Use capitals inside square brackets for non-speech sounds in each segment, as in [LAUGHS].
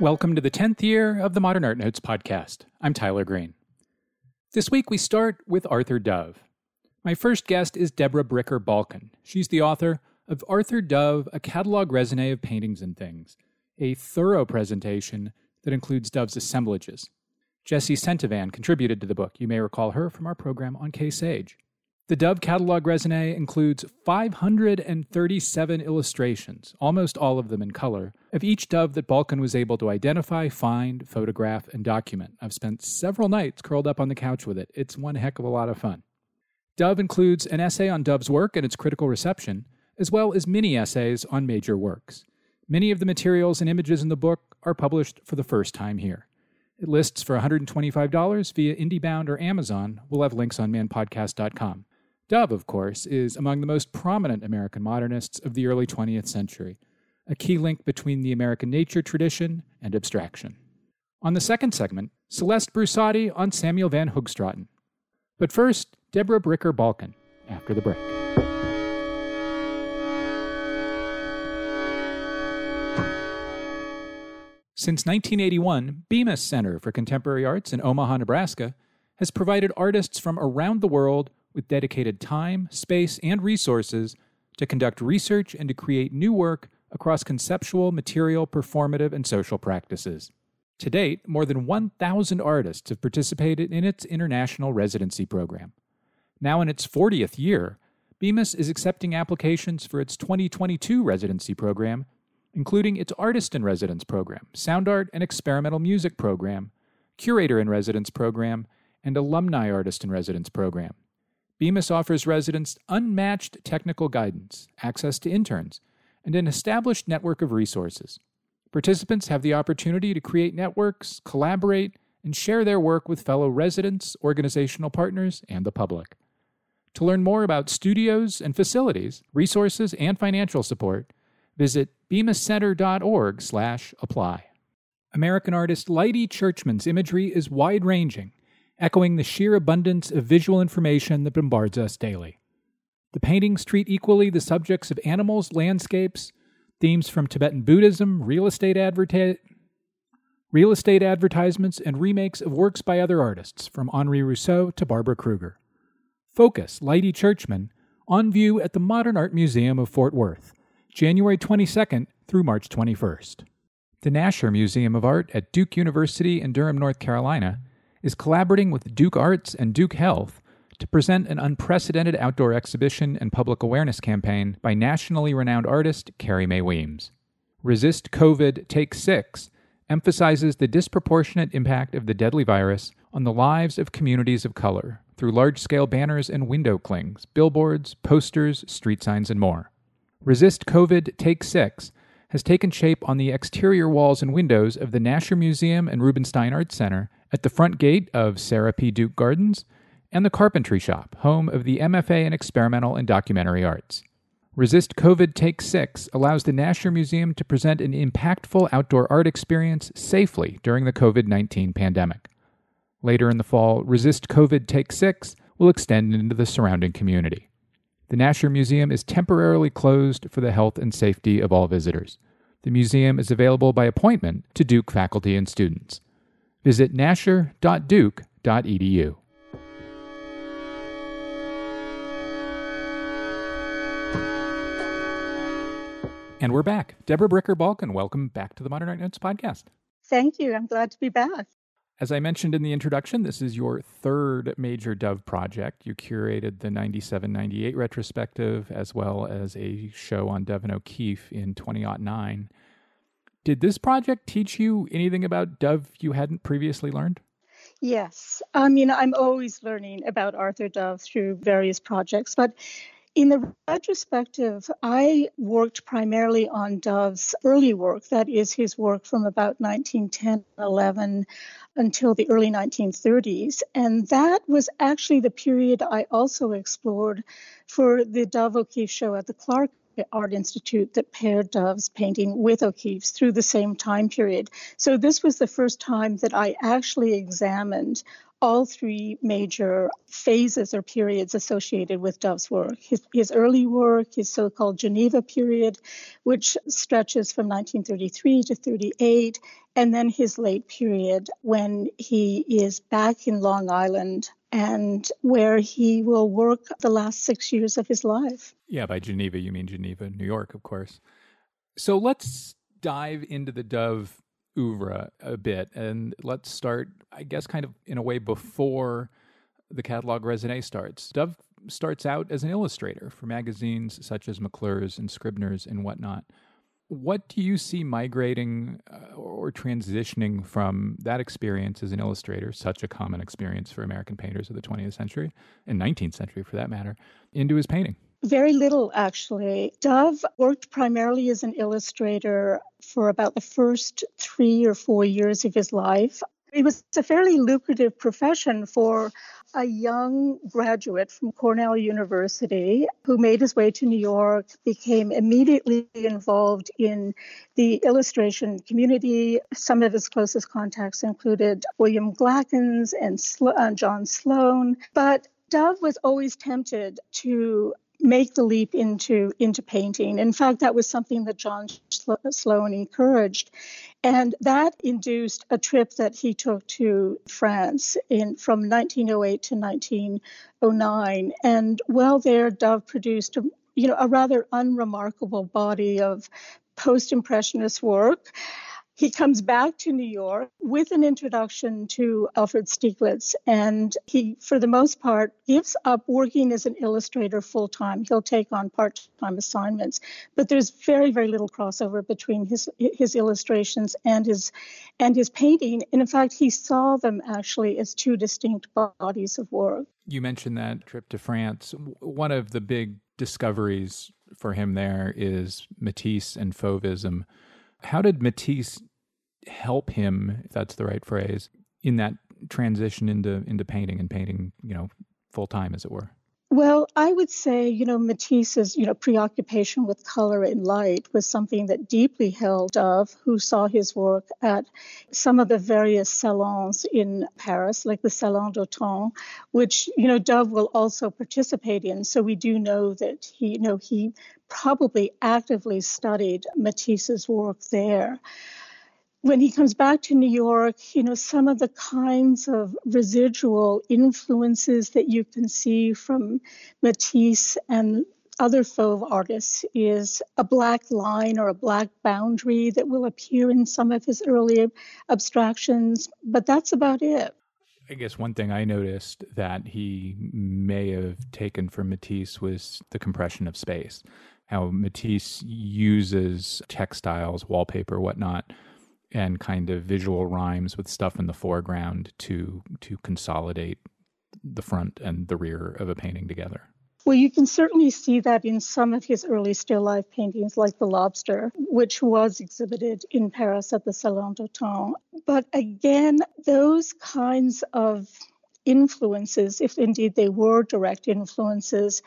Welcome to the 10th year of the Modern Art Notes podcast. I'm Tyler Green. This week we start with Arthur Dove. My first guest is Debra Bricker Balken. She's the author of Arthur Dove, A Catalog Raisonné of Paintings and Things, a thorough presentation that includes Dove's assemblages. Jessie Centivan contributed to the book. You may recall her from our program on Kay Sage. The Dove Catalog Raisonné includes 537 illustrations, almost all of them in color, of each dove that Balken was able to identify, find, photograph, and document. I've spent several nights curled up on the couch with it. It's one heck of a lot of fun. Dove includes an essay on Dove's work and its critical reception, as well as mini essays on major works. Many of the materials and images in the book are published for the first time here. It lists for $125 via IndieBound or Amazon. We'll have links on manpodcast.com. Dove, of course, is among the most prominent American modernists of the early 20th century, a key link between the American nature tradition and abstraction. On the second segment, Celeste Brusati on Samuel van Hoogstraten. But first, Debra Bricker Balken, after the break. Since 1981, Bemis Center for Contemporary Arts in Omaha, Nebraska, has provided artists from around the world with dedicated time, space, and resources to conduct research and to create new work across conceptual, material, performative, and social practices. To date, more than 1,000 artists have participated in its international residency program. Now in its 40th year, Bemis is accepting applications for its 2022 residency program, including its Artist in Residence program, Sound Art and Experimental Music program, Curator in Residence program, and Alumni Artist in Residence program. Bemis offers residents unmatched technical guidance, access to interns, and an established network of resources. Participants have the opportunity to create networks, collaborate, and share their work with fellow residents, organizational partners, and the public. To learn more about studios and facilities, resources, and financial support, visit bemiscenter.org/apply. American artist Leidy Churchman's imagery is wide-ranging echoing the sheer abundance of visual information that bombards us daily. The paintings treat equally the subjects of animals, landscapes, themes from Tibetan Buddhism, real estate, real estate advertisements, and remakes of works by other artists, from Henri Rousseau to Barbara Kruger. Focus, Leidy Churchman, on view at the Modern Art Museum of Fort Worth, January 22nd through March 21st. The Nasher Museum of Art at Duke University in Durham, North Carolina, is collaborating with Duke Arts and Duke Health to present an unprecedented outdoor exhibition and public awareness campaign by nationally renowned artist Carrie Mae Weems. Resist COVID Take Six emphasizes the disproportionate impact of the deadly virus on the lives of communities of color through large scale banners and window clings, billboards, posters, street signs, and more. Resist COVID Take Six has taken shape on the exterior walls and windows of the Nasher Museum and Rubenstein Arts Center at the front gate of Sarah P. Duke Gardens, and the Carpentry Shop, home of the MFA in Experimental and Documentary Arts. Resist COVID Take 6 allows the Nasher Museum to present an impactful outdoor art experience safely during the COVID 19 pandemic. Later in the fall, Resist COVID Take 6 will extend into the surrounding community. The Nasher Museum is temporarily closed for the health and safety of all visitors. The museum is available by appointment to Duke faculty and students. Visit nasher.duke.edu. And we're back. Debra Bricker Balken, welcome back to the Modern Art Notes podcast. Thank you. I'm glad to be back. As I mentioned in the introduction, this is your third major Dove project. You curated the 97 98 retrospective as well as a show on Dove and O'Keeffe in 2009. Did this project teach you anything about Dove you hadn't previously learned? Yes. Um, I mean, I'm always learning about Arthur Dove through various projects, but in the retrospective, I worked primarily on Dove's early work, that is his work from about 1910 11 until the early 1930s. And that was actually the period I also explored for the Dove O'Keeffe show at the Clark Art Institute that paired Dove's painting with O'Keeffe's through the same time period. So this was the first time that I actually examined all three major phases or periods associated with Dove's work. His, his early work, his so called Geneva period, which stretches from 1933 to 38, and then his late period when he is back in Long Island and where he will work the last six years of his life. Yeah, by Geneva, you mean Geneva, New York, of course. So let's dive into the Dove oeuvre a bit and let's start, I guess, kind of in a way before the catalog raisonné starts. Dove starts out as an illustrator for magazines such as McClure's and Scribner's and whatnot. What do you see migrating uh, or transitioning from that experience as an illustrator, such a common experience for American painters of the 20th century and 19th century for that matter, into his painting? Very little, actually. Dove worked primarily as an illustrator for about the first three or four years of his life. It was a fairly lucrative profession for a young graduate from Cornell University who made his way to New York, became immediately involved in the illustration community. Some of his closest contacts included William Glackens and uh, John Sloan. But Dove was always tempted to make the leap into into painting. In fact, that was something that John Sloan encouraged, and that induced a trip that he took to France in from 1908 to 1909. And while there, Dove produced you know a rather unremarkable body of post-impressionist work he comes back to New York with an introduction to Alfred Stieglitz, and he, for the most part, gives up working as an illustrator full time. He'll take on part time assignments, but there's very, very little crossover between his his illustrations and his and his painting. And in fact, he saw them actually as two distinct bodies of work. You mentioned that trip to France. One of the big discoveries for him there is Matisse and Fauvism how did Matisse help him, if that's the right phrase, in that transition into into painting and painting, you know, full time, as it were? Well, I would say, you know, Matisse's, you know, preoccupation with color and light was something that deeply held Dove, who saw his work at some of the various salons in Paris, like the Salon d'Automne, which, you know, Dove will also participate in. So we do know that he, you know, he probably actively studied Matisse's work there when he comes back to New York, you know, some of the kinds of residual influences that you can see from Matisse and other Fauve artists is a black line or a black boundary that will appear in some of his early abstractions, but that's about it. I guess one thing I noticed that he may have taken from Matisse was the compression of space. How Matisse uses textiles, wallpaper, whatnot, and kind of visual rhymes with stuff in the foreground to to consolidate the front and the rear of a painting together. Well, you can certainly see that in some of his early still life paintings, like The Lobster, which was exhibited in Paris at the Salon d'Automne. But again, those kinds of influences, if indeed they were direct influences,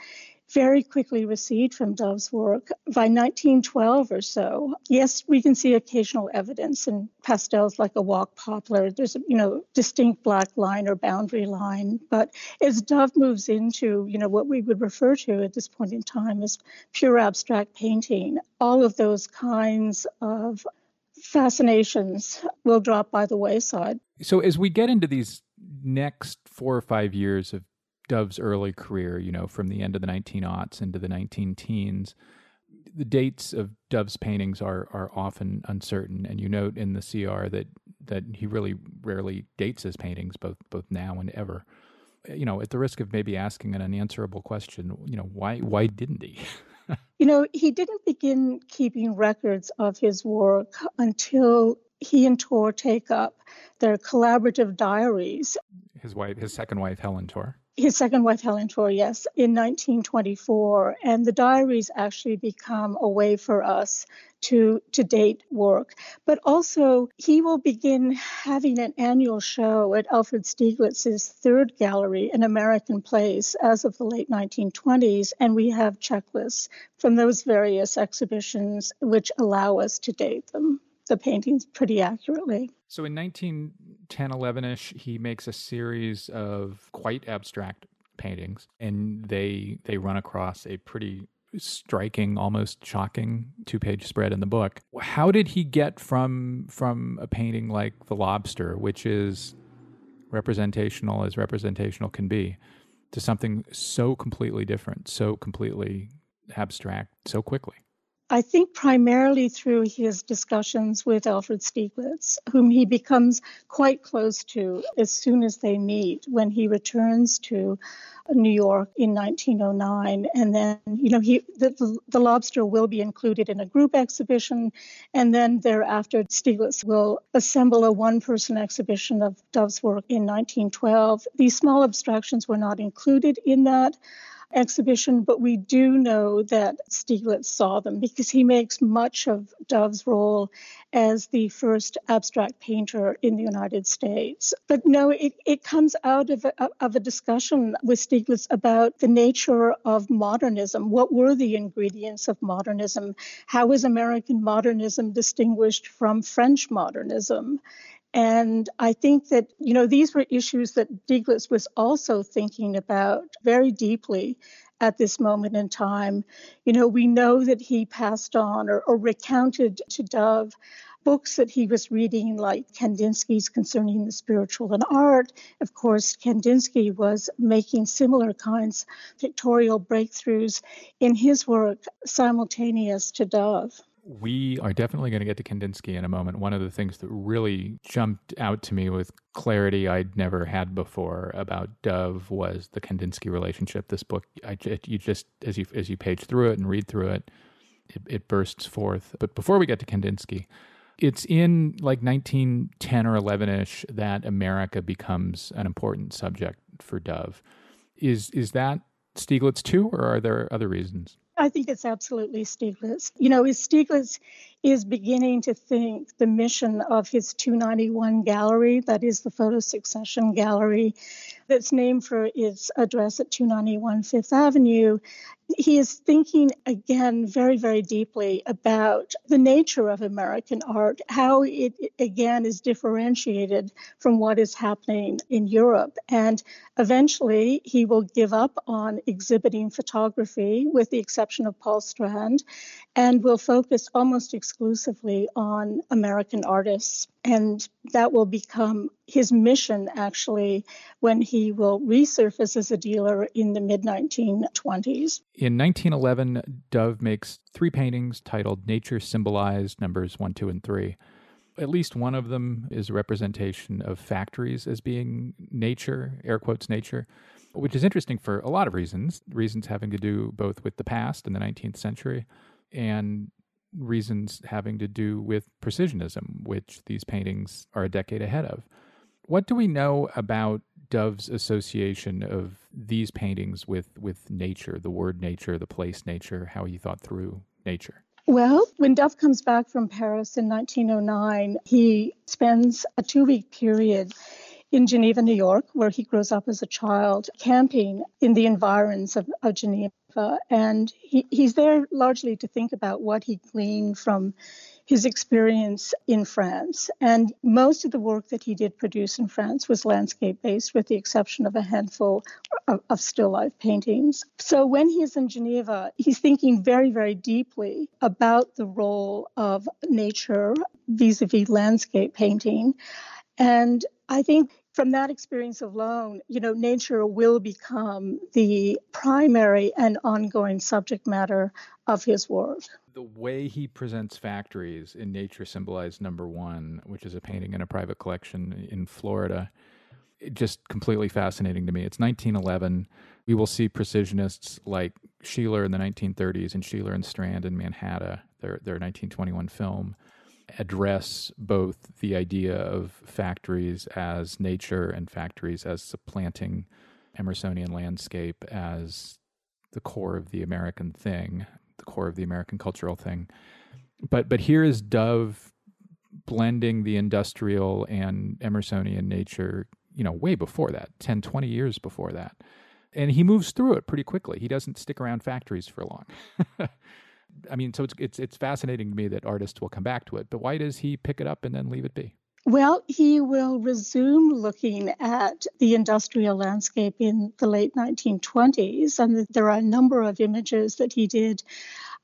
very quickly recede from Dove's work. By 1912 or so, yes, we can see occasional evidence in pastels like a walk poplar. There's a you know distinct black line or boundary line. But as Dove moves into you know what we would refer to at this point in time as pure abstract painting, all of those kinds of fascinations will drop by the wayside. So as we get into these next four or five years of Dove's early career, you know, from the end of the 19 aughts into the 19 teens, the dates of Dove's paintings are are often uncertain, and you note in the CR that that he really rarely dates his paintings, both both now and ever. You know, at the risk of maybe asking an unanswerable question, you know, why why didn't he? [LAUGHS] you know, he didn't begin keeping records of his work until he and Torr take up their collaborative diaries. His wife, his second wife, Helen Torr his second wife, Helen Torr, yes, in 1924. And the diaries actually become a way for us to, to date work. But also, he will begin having an annual show at Alfred Stieglitz's third gallery An American Place as of the late 1920s. And we have checklists from those various exhibitions which allow us to date them. The paintings pretty accurately. So in 1910 11 ish, he makes a series of quite abstract paintings, and they they run across a pretty striking, almost shocking two page spread in the book. How did he get from from a painting like The Lobster, which is representational as representational can be, to something so completely different, so completely abstract, so quickly? I think primarily through his discussions with Alfred Stieglitz, whom he becomes quite close to as soon as they meet when he returns to New York in 1909. And then, you know, he the, the lobster will be included in a group exhibition. And then thereafter, Stieglitz will assemble a one person exhibition of Dove's work in 1912. These small abstractions were not included in that exhibition, but we do know that Stieglitz saw them because he makes much of Dove's role as the first abstract painter in the United States. But no, it, it comes out of a, of a discussion with Stieglitz about the nature of modernism. What were the ingredients of modernism? How is American modernism distinguished from French modernism? And I think that, you know, these were issues that Stieglitz was also thinking about very deeply at this moment in time. You know, we know that he passed on or, or recounted to Dove books that he was reading, like Kandinsky's Concerning the Spiritual in Art. Of course, Kandinsky was making similar kinds of pictorial breakthroughs in his work simultaneous to Dove we are definitely going to get to Kandinsky in a moment. One of the things that really jumped out to me with clarity I'd never had before about Dove was the Kandinsky relationship. This book, I, you just as you as you page through it and read through it, it, it bursts forth. But before we get to Kandinsky, it's in like 1910 or 11 ish that America becomes an important subject for Dove. Is is that Stieglitz too, or are there other reasons? I think it's absolutely Stieglitz. You know, is Stieglitz is beginning to think the mission of his 291 gallery, that is the photo secession gallery, that's named for its address at 291 Fifth Avenue, he is thinking again very, very deeply about the nature of American art, how it again is differentiated from what is happening in Europe. And eventually he will give up on exhibiting photography, with the exception of Paul Strand, and will focus almost exclusively on American artists. And that will become his mission actually when he will resurface as a dealer in the mid 1920s. In 1911, Dove makes three paintings titled Nature Symbolized, numbers one, two, and three. At least one of them is a representation of factories as being nature, air quotes nature, which is interesting for a lot of reasons. Reasons having to do both with the past in the 19th century and reasons having to do with precisionism, which these paintings are a decade ahead of. What do we know about Dove's association of these paintings with, with nature, the word nature, the place nature, how he thought through nature? Well, when Dove comes back from Paris in 1909, he spends a two week period in Geneva, New York, where he grows up as a child, camping in the environs of, of Geneva. And he, he's there largely to think about what he gleaned from his experience in France. And most of the work that he did produce in France was landscape based, with the exception of a handful of, of still life paintings. So when he is in Geneva, he's thinking very, very deeply about the role of nature vis a vis landscape painting. And I think from that experience alone, you know, nature will become the primary and ongoing subject matter of his work. The way he presents factories in Nature Symbolized Number One, which is a painting in a private collection in Florida, just completely fascinating to me. It's 1911. We will see precisionists like Sheeler in the 1930s and Sheeler and Strand in Manhattan, their, their 1921 film address both the idea of factories as nature and factories as supplanting Emersonian landscape as the core of the American thing, the core of the American cultural thing. But but here is Dove blending the industrial and Emersonian nature, you know, way before that, 10, 20 years before that. And he moves through it pretty quickly. He doesn't stick around factories for long. [LAUGHS] I mean, so it's it's it's fascinating to me that artists will come back to it, but why does he pick it up and then leave it be? Well, he will resume looking at the industrial landscape in the late 1920s, and there are a number of images that he did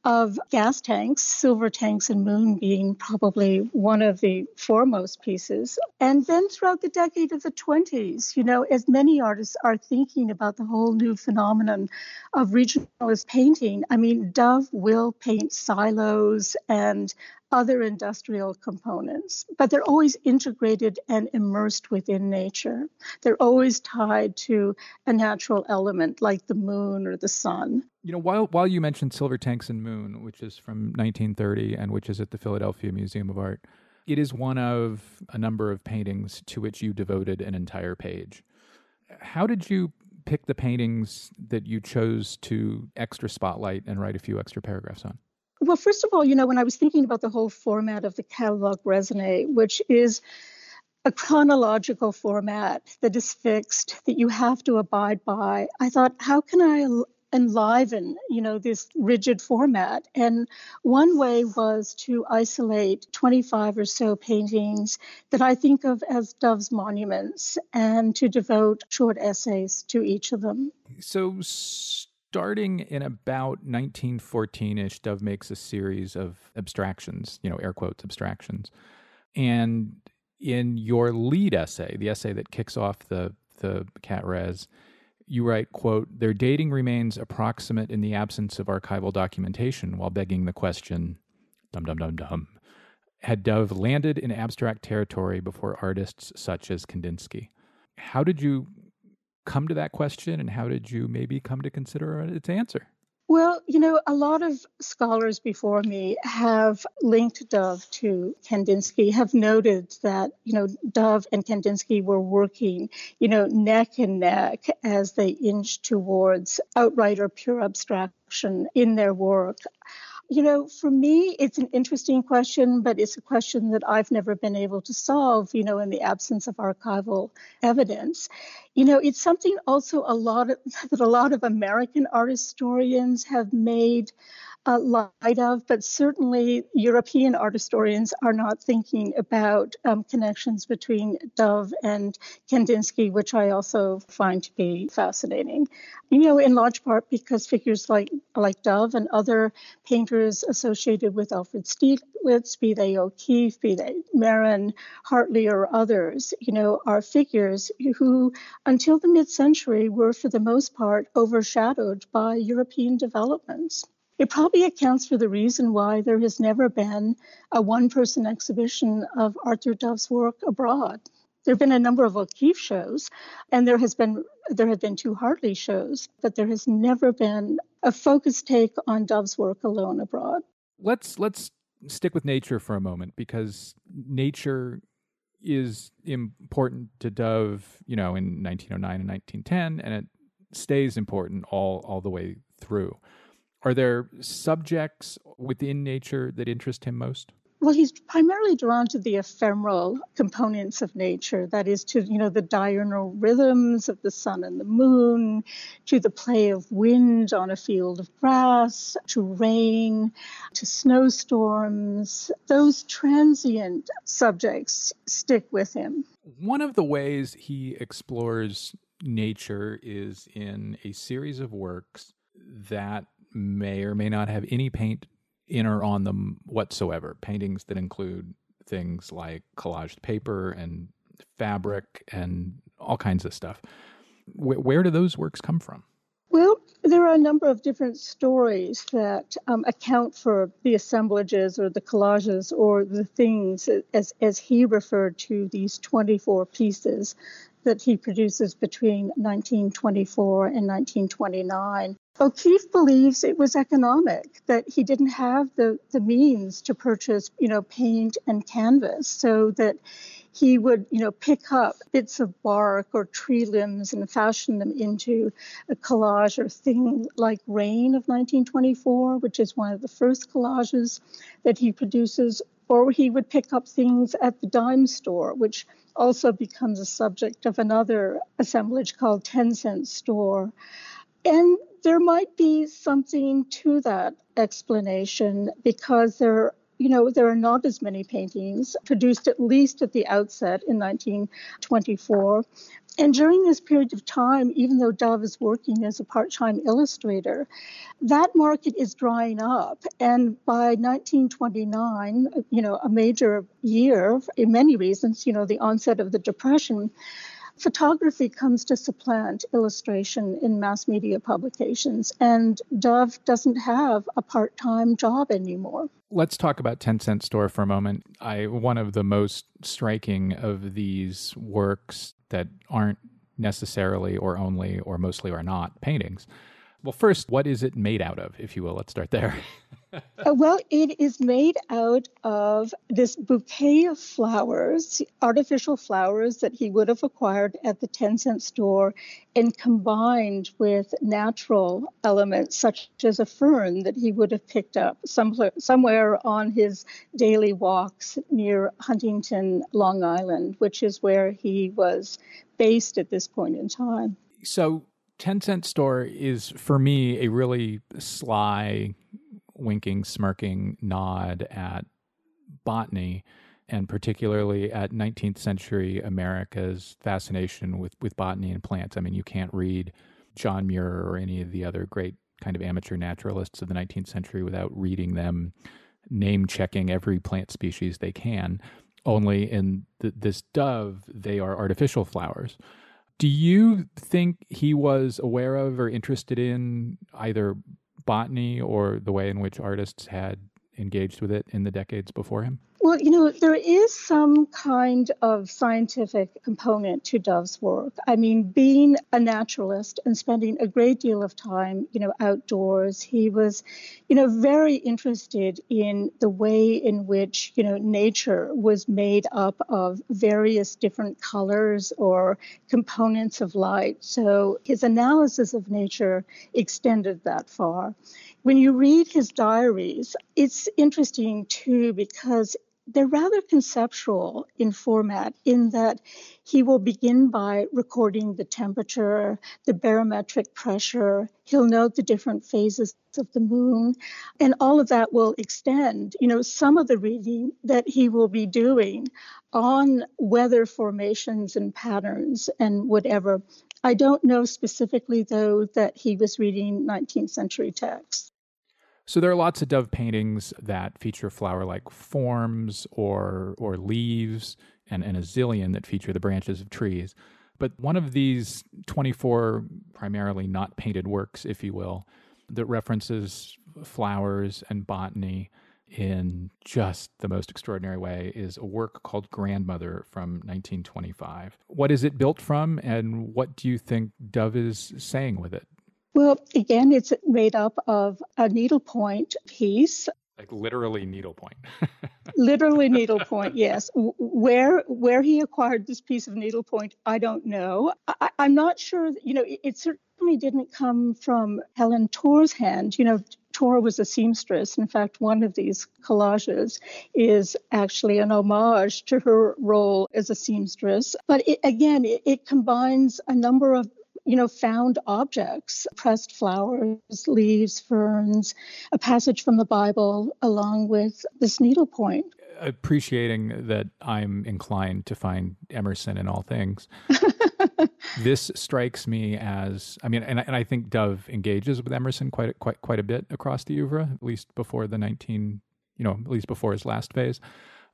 of gas tanks, silver tanks and moon being probably one of the foremost pieces. And then throughout the decade of the 20s, you know, as many artists are thinking about the whole new phenomenon of regionalist painting, I mean, Dove will paint silos and other industrial components, but they're always integrated and immersed within nature. They're always tied to a natural element like the moon or the sun. You know, while while you mentioned Silver Tanks and Moon, which is from 1930 and which is at the Philadelphia Museum of Art, it is one of a number of paintings to which you devoted an entire page. How did you pick the paintings that you chose to extra spotlight and write a few extra paragraphs on? Well, first of all, you know, when I was thinking about the whole format of the catalog raisonné, which is a chronological format that is fixed, that you have to abide by, I thought, how can I enliven, you know, this rigid format? And one way was to isolate 25 or so paintings that I think of as Dove's monuments and to devote short essays to each of them. So, starting in about 1914 ish, Dove makes a series of abstractions, you know, air quotes, abstractions. And in your lead essay, the essay that kicks off the, the cat res, you write, quote, their dating remains approximate in the absence of archival documentation while begging the question, dum dum dum dum, had Dove landed in abstract territory before artists such as Kandinsky? How did you come to that question and how did you maybe come to consider its answer? Well, you know, a lot of scholars before me have linked Dove to Kandinsky, have noted that, you know, Dove and Kandinsky were working, you know, neck and neck as they inched towards outright or pure abstraction in their work. You know, for me, it's an interesting question, but it's a question that I've never been able to solve, you know, in the absence of archival evidence. You know, it's something also a lot of, [LAUGHS] that a lot of American art historians have made uh, light of, but certainly European art historians are not thinking about um, connections between Dove and Kandinsky, which I also find to be fascinating. You know, in large part because figures like like Dove and other painters associated with Alfred Stieglitz, be they O'Keeffe, be they Marin, Hartley, or others, you know, are figures who, until the mid-century, were for the most part overshadowed by European developments. It probably accounts for the reason why there has never been a one person exhibition of Arthur Dove's work abroad. There have been a number of O'Keeffe shows, and there has been there have been two Hartley shows, but there has never been a focused take on Dove's work alone abroad. Let's let's stick with nature for a moment because nature is important to Dove, you know, in 1909 and 1910, and it stays important all all the way through. Are there subjects within nature that interest him most? Well, he's primarily drawn to the ephemeral components of nature, that is, to you know the diurnal rhythms of the sun and the moon, to the play of wind on a field of grass, to rain, to snowstorms. Those transient subjects stick with him. One of the ways he explores nature is in a series of works that may or may not have any paint in or on them whatsoever. Paintings that include things like collaged paper and fabric and all kinds of stuff. Where, where do those works come from? Well, there are a number of different stories that um, account for the assemblages or the collages or the things as, as he referred to these 24 pieces that he produces between 1924 and 1929. O'Keeffe believes it was economic, that he didn't have the, the means to purchase, you know, paint and canvas, so that he would, you know, pick up bits of bark or tree limbs and fashion them into a collage or thing like Rain of 1924, which is one of the first collages that he produces, or he would pick up things at the dime store, which also becomes a subject of another assemblage called 10 Cent Store. And there might be something to that explanation because there you know, there are not as many paintings produced, at least at the outset in 1924. And during this period of time, even though Dove is working as a part time illustrator, that market is drying up. And by 1929, you know, a major year in many reasons, you know, the onset of the Depression, photography comes to supplant illustration in mass media publications, and Dove doesn't have a part time job anymore. Let's talk about 10 Cent Store for a moment. I one of the most striking of these works that aren't necessarily or only or mostly or not paintings well, first, what is it made out of, if you will? Let's start there. [LAUGHS] uh, well, it is made out of this bouquet of flowers, artificial flowers that he would have acquired at the 10 cent store and combined with natural elements such as a fern that he would have picked up somewhere, somewhere on his daily walks near Huntington, Long Island, which is where he was based at this point in time. So 10 cent store is for me a really sly winking smirking nod at botany and particularly at 19th century America's fascination with, with botany and plants. I mean, you can't read John Muir or any of the other great kind of amateur naturalists of the 19th century without reading them name checking every plant species they can. Only in the, this dove, they are artificial flowers. Do you think he was aware of or interested in either botany or the way in which artists had engaged with it in the decades before him? Well, you know, there is some kind of scientific component to Dove's work. I mean, being a naturalist and spending a great deal of time, you know, outdoors, he was, you know, very interested in the way in which, you know, nature was made up of various different colors or components of light. So his analysis of nature extended that far. When you read his diaries, it's interesting too because they're rather conceptual in format in that he will begin by recording the temperature, the barometric pressure. He'll note the different phases of the moon, and all of that will extend, you know, some of the reading that he will be doing on weather formations and patterns and whatever. I don't know specifically, though, that he was reading 19th century texts. So there are lots of dove paintings that feature flower-like forms or or leaves, and, and a zillion that feature the branches of trees. But one of these 24 primarily not painted works, if you will, that references flowers and botany in just the most extraordinary way is a work called Grandmother from 1925. What is it built from, and what do you think Dove is saying with it? Well, again, it's made up of a needlepoint piece. Like literally needlepoint. [LAUGHS] literally needlepoint, yes. Where where he acquired this piece of needlepoint, I don't know. I, am not sure. You know, it, it certainly didn't come from Helen Torr's hand. You know, Torr was a seamstress. In fact, one of these collages is actually an homage to her role as a seamstress. But it, again, it, it combines a number of you know, found objects, pressed flowers, leaves, ferns, a passage from the Bible, along with this needlepoint. Appreciating that I'm inclined to find Emerson in all things. [LAUGHS] this strikes me as, I mean, and, and I think Dove engages with Emerson quite quite quite a bit across the oeuvre, at least before the 19, you know, at least before his last phase.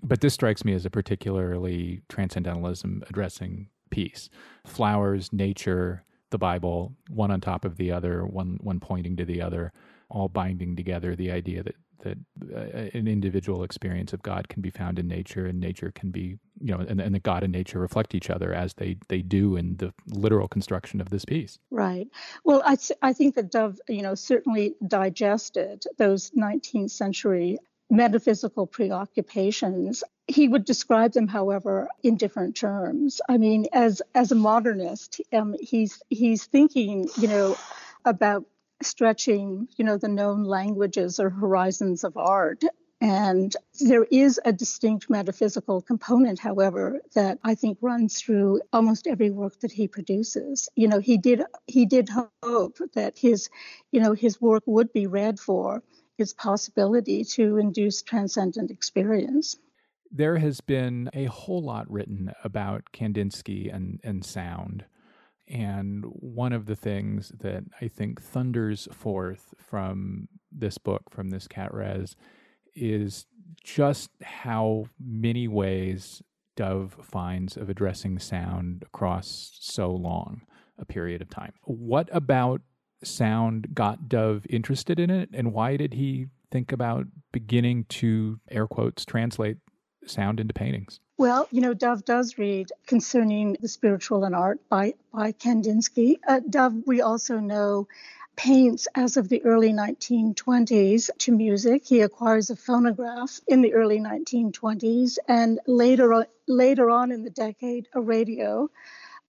But this strikes me as a particularly transcendentalism addressing piece. Flowers, nature, the Bible, one on top of the other, one one pointing to the other, all binding together the idea that that uh, an individual experience of God can be found in nature, and nature can be, you know, and, and the God and nature reflect each other as they they do in the literal construction of this piece. Right. Well, I I think that Dove, you know, certainly digested those 19th century metaphysical preoccupations. He would describe them, however, in different terms. I mean, as as a modernist, um, he's he's thinking, you know, about stretching, you know, the known languages or horizons of art. And there is a distinct metaphysical component, however, that I think runs through almost every work that he produces. You know, he did he did hope that his, you know, his work would be read for its possibility to induce transcendent experience. There has been a whole lot written about Kandinsky and, and sound. And one of the things that I think thunders forth from this book, from this cat res, is just how many ways Dove finds of addressing sound across so long a period of time. What about sound got Dove interested in it, and why did he think about beginning to air quotes translate sound into paintings? Well, you know, Dove does read concerning the spiritual in art by by Kandinsky. Uh, Dove, we also know, paints as of the early 1920s to music. He acquires a phonograph in the early 1920s, and later on, later on in the decade, a radio.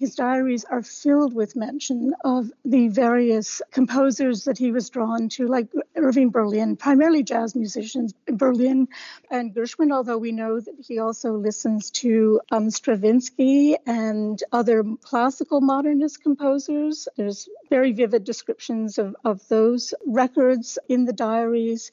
His diaries are filled with mention of the various composers that he was drawn to, like Irving Berlin, primarily jazz musicians, Berlin and Gershwin, although we know that he also listens to um, Stravinsky and other classical modernist composers. There's very vivid descriptions of, of those records in the diaries.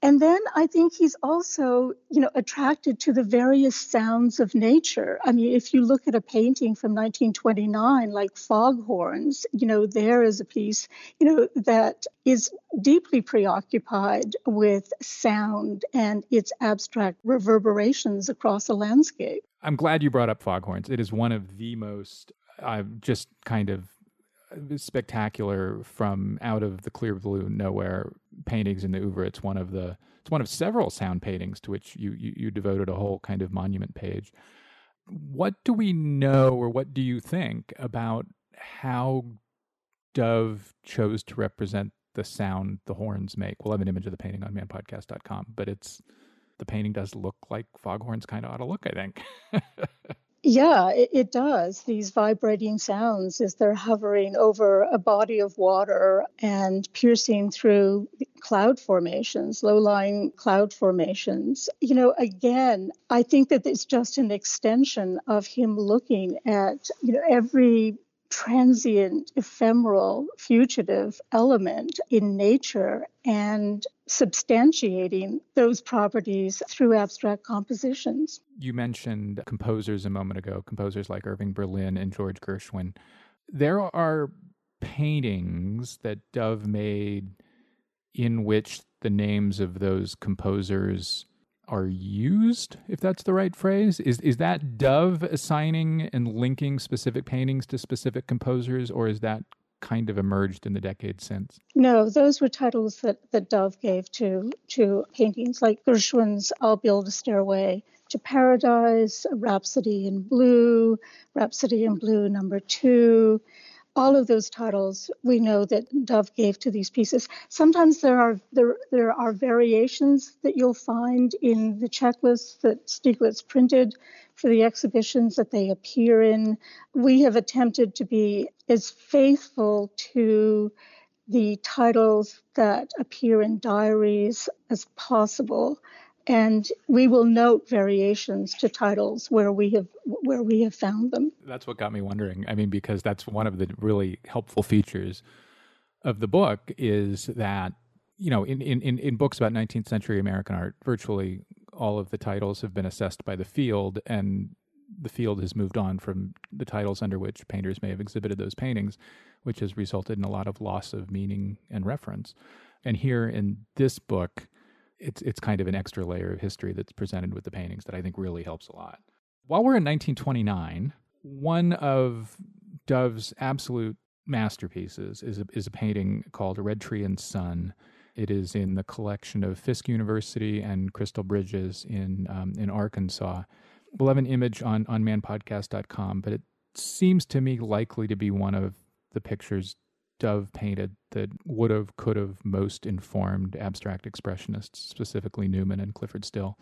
And then I think he's also, you know, attracted to the various sounds of nature. I mean, if you look at a painting from 1929, like Foghorns, you know, there is a piece, you know, that is deeply preoccupied with sound and its abstract reverberations across a landscape. I'm glad you brought up Foghorns. It is one of the most, uh, just kind of Uh, spectacular from out of the clear blue nowhere paintings in the Oeuvre. It's one of the it's one of several sound paintings to which you, you, you devoted a whole kind of monument page. What do we know, or what do you think about how Dove chose to represent the sound the horns make? We'll have an image of the painting on manpodcast.com, but it's the painting does look like foghorns kind of ought to look, I think. [LAUGHS] Yeah, it, it, does. These vibrating sounds as they're hovering over a body of water and piercing through cloud formations, low lying cloud formations. You know, again, I think that it's just an extension of him looking at, you know, every transient, ephemeral, fugitive element in nature and substantiating those properties through abstract compositions. You mentioned composers a moment ago, composers like Irving Berlin and George Gershwin. There are paintings that Dove made in which the names of those composers are used, if that's the right phrase. Is is that Dove assigning and linking specific paintings to specific composers, or is that kind of emerged in the decades since? No, those were titles that, that Dove gave to to paintings like Gershwin's I'll Build a Stairway to Paradise, Rhapsody in Blue, Rhapsody in Blue number two, all of those titles we know that Dove gave to these pieces. Sometimes there are there there are variations that you'll find in the checklists that Stieglitz printed for the exhibitions that they appear in. We have attempted to be as faithful to the titles that appear in diaries as possible and we will note variations to titles where we have where we have found them. That's what got me wondering. I mean, because that's one of the really helpful features of the book is that you know in in in books about 19th century American art, virtually all of the titles have been assessed by the field, and the field has moved on from the titles under which painters may have exhibited those paintings, which has resulted in a lot of loss of meaning and reference. And here in this book it's it's kind of an extra layer of history that's presented with the paintings that I think really helps a lot. While we're in 1929, one of Dove's absolute masterpieces is a, is a painting called Red Tree and Sun. It is in the collection of Fisk University and Crystal Bridges in um, in Arkansas. We'll have an image on on manpodcast.com, but it seems to me likely to be one of the pictures Dove painted that would have, could have most informed abstract expressionists, specifically Newman and Clyfford Still.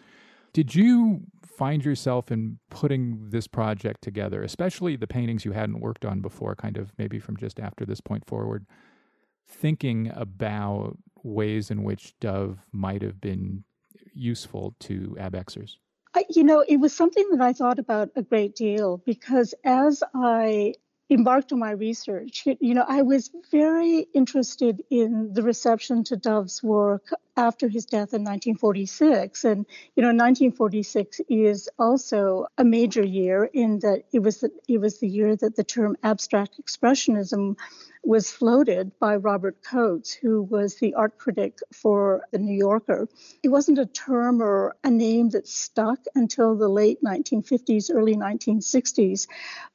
Did you find yourself in putting this project together, especially the paintings you hadn't worked on before, kind of maybe from just after this point forward, thinking about ways in which Dove might have been useful to abexers? You know, it was something that I thought about a great deal because as I embarked on my research, you know, I was very interested in the reception to Dove's work after his death in 1946. And, you know, 1946 is also a major year in that it was the, it was the year that the term abstract expressionism was floated by Robert Coates, who was the art critic for The New Yorker. It wasn't a term or a name that stuck until the late 1950s, early 1960s.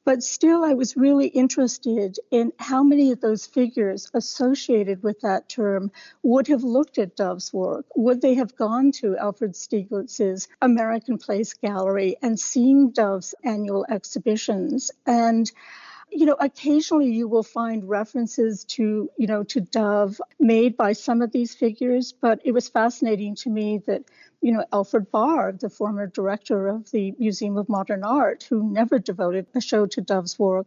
But still, I was really interested in how many of those figures associated with that term would have looked at Dove's work. Would they have gone to Alfred Stieglitz's American Place Gallery and seen Dove's annual exhibitions? And you know, occasionally you will find references to, you know, to Dove made by some of these figures, but it was fascinating to me that, you know, Alfred Barr, the former director of the Museum of Modern Art, who never devoted a show to Dove's work,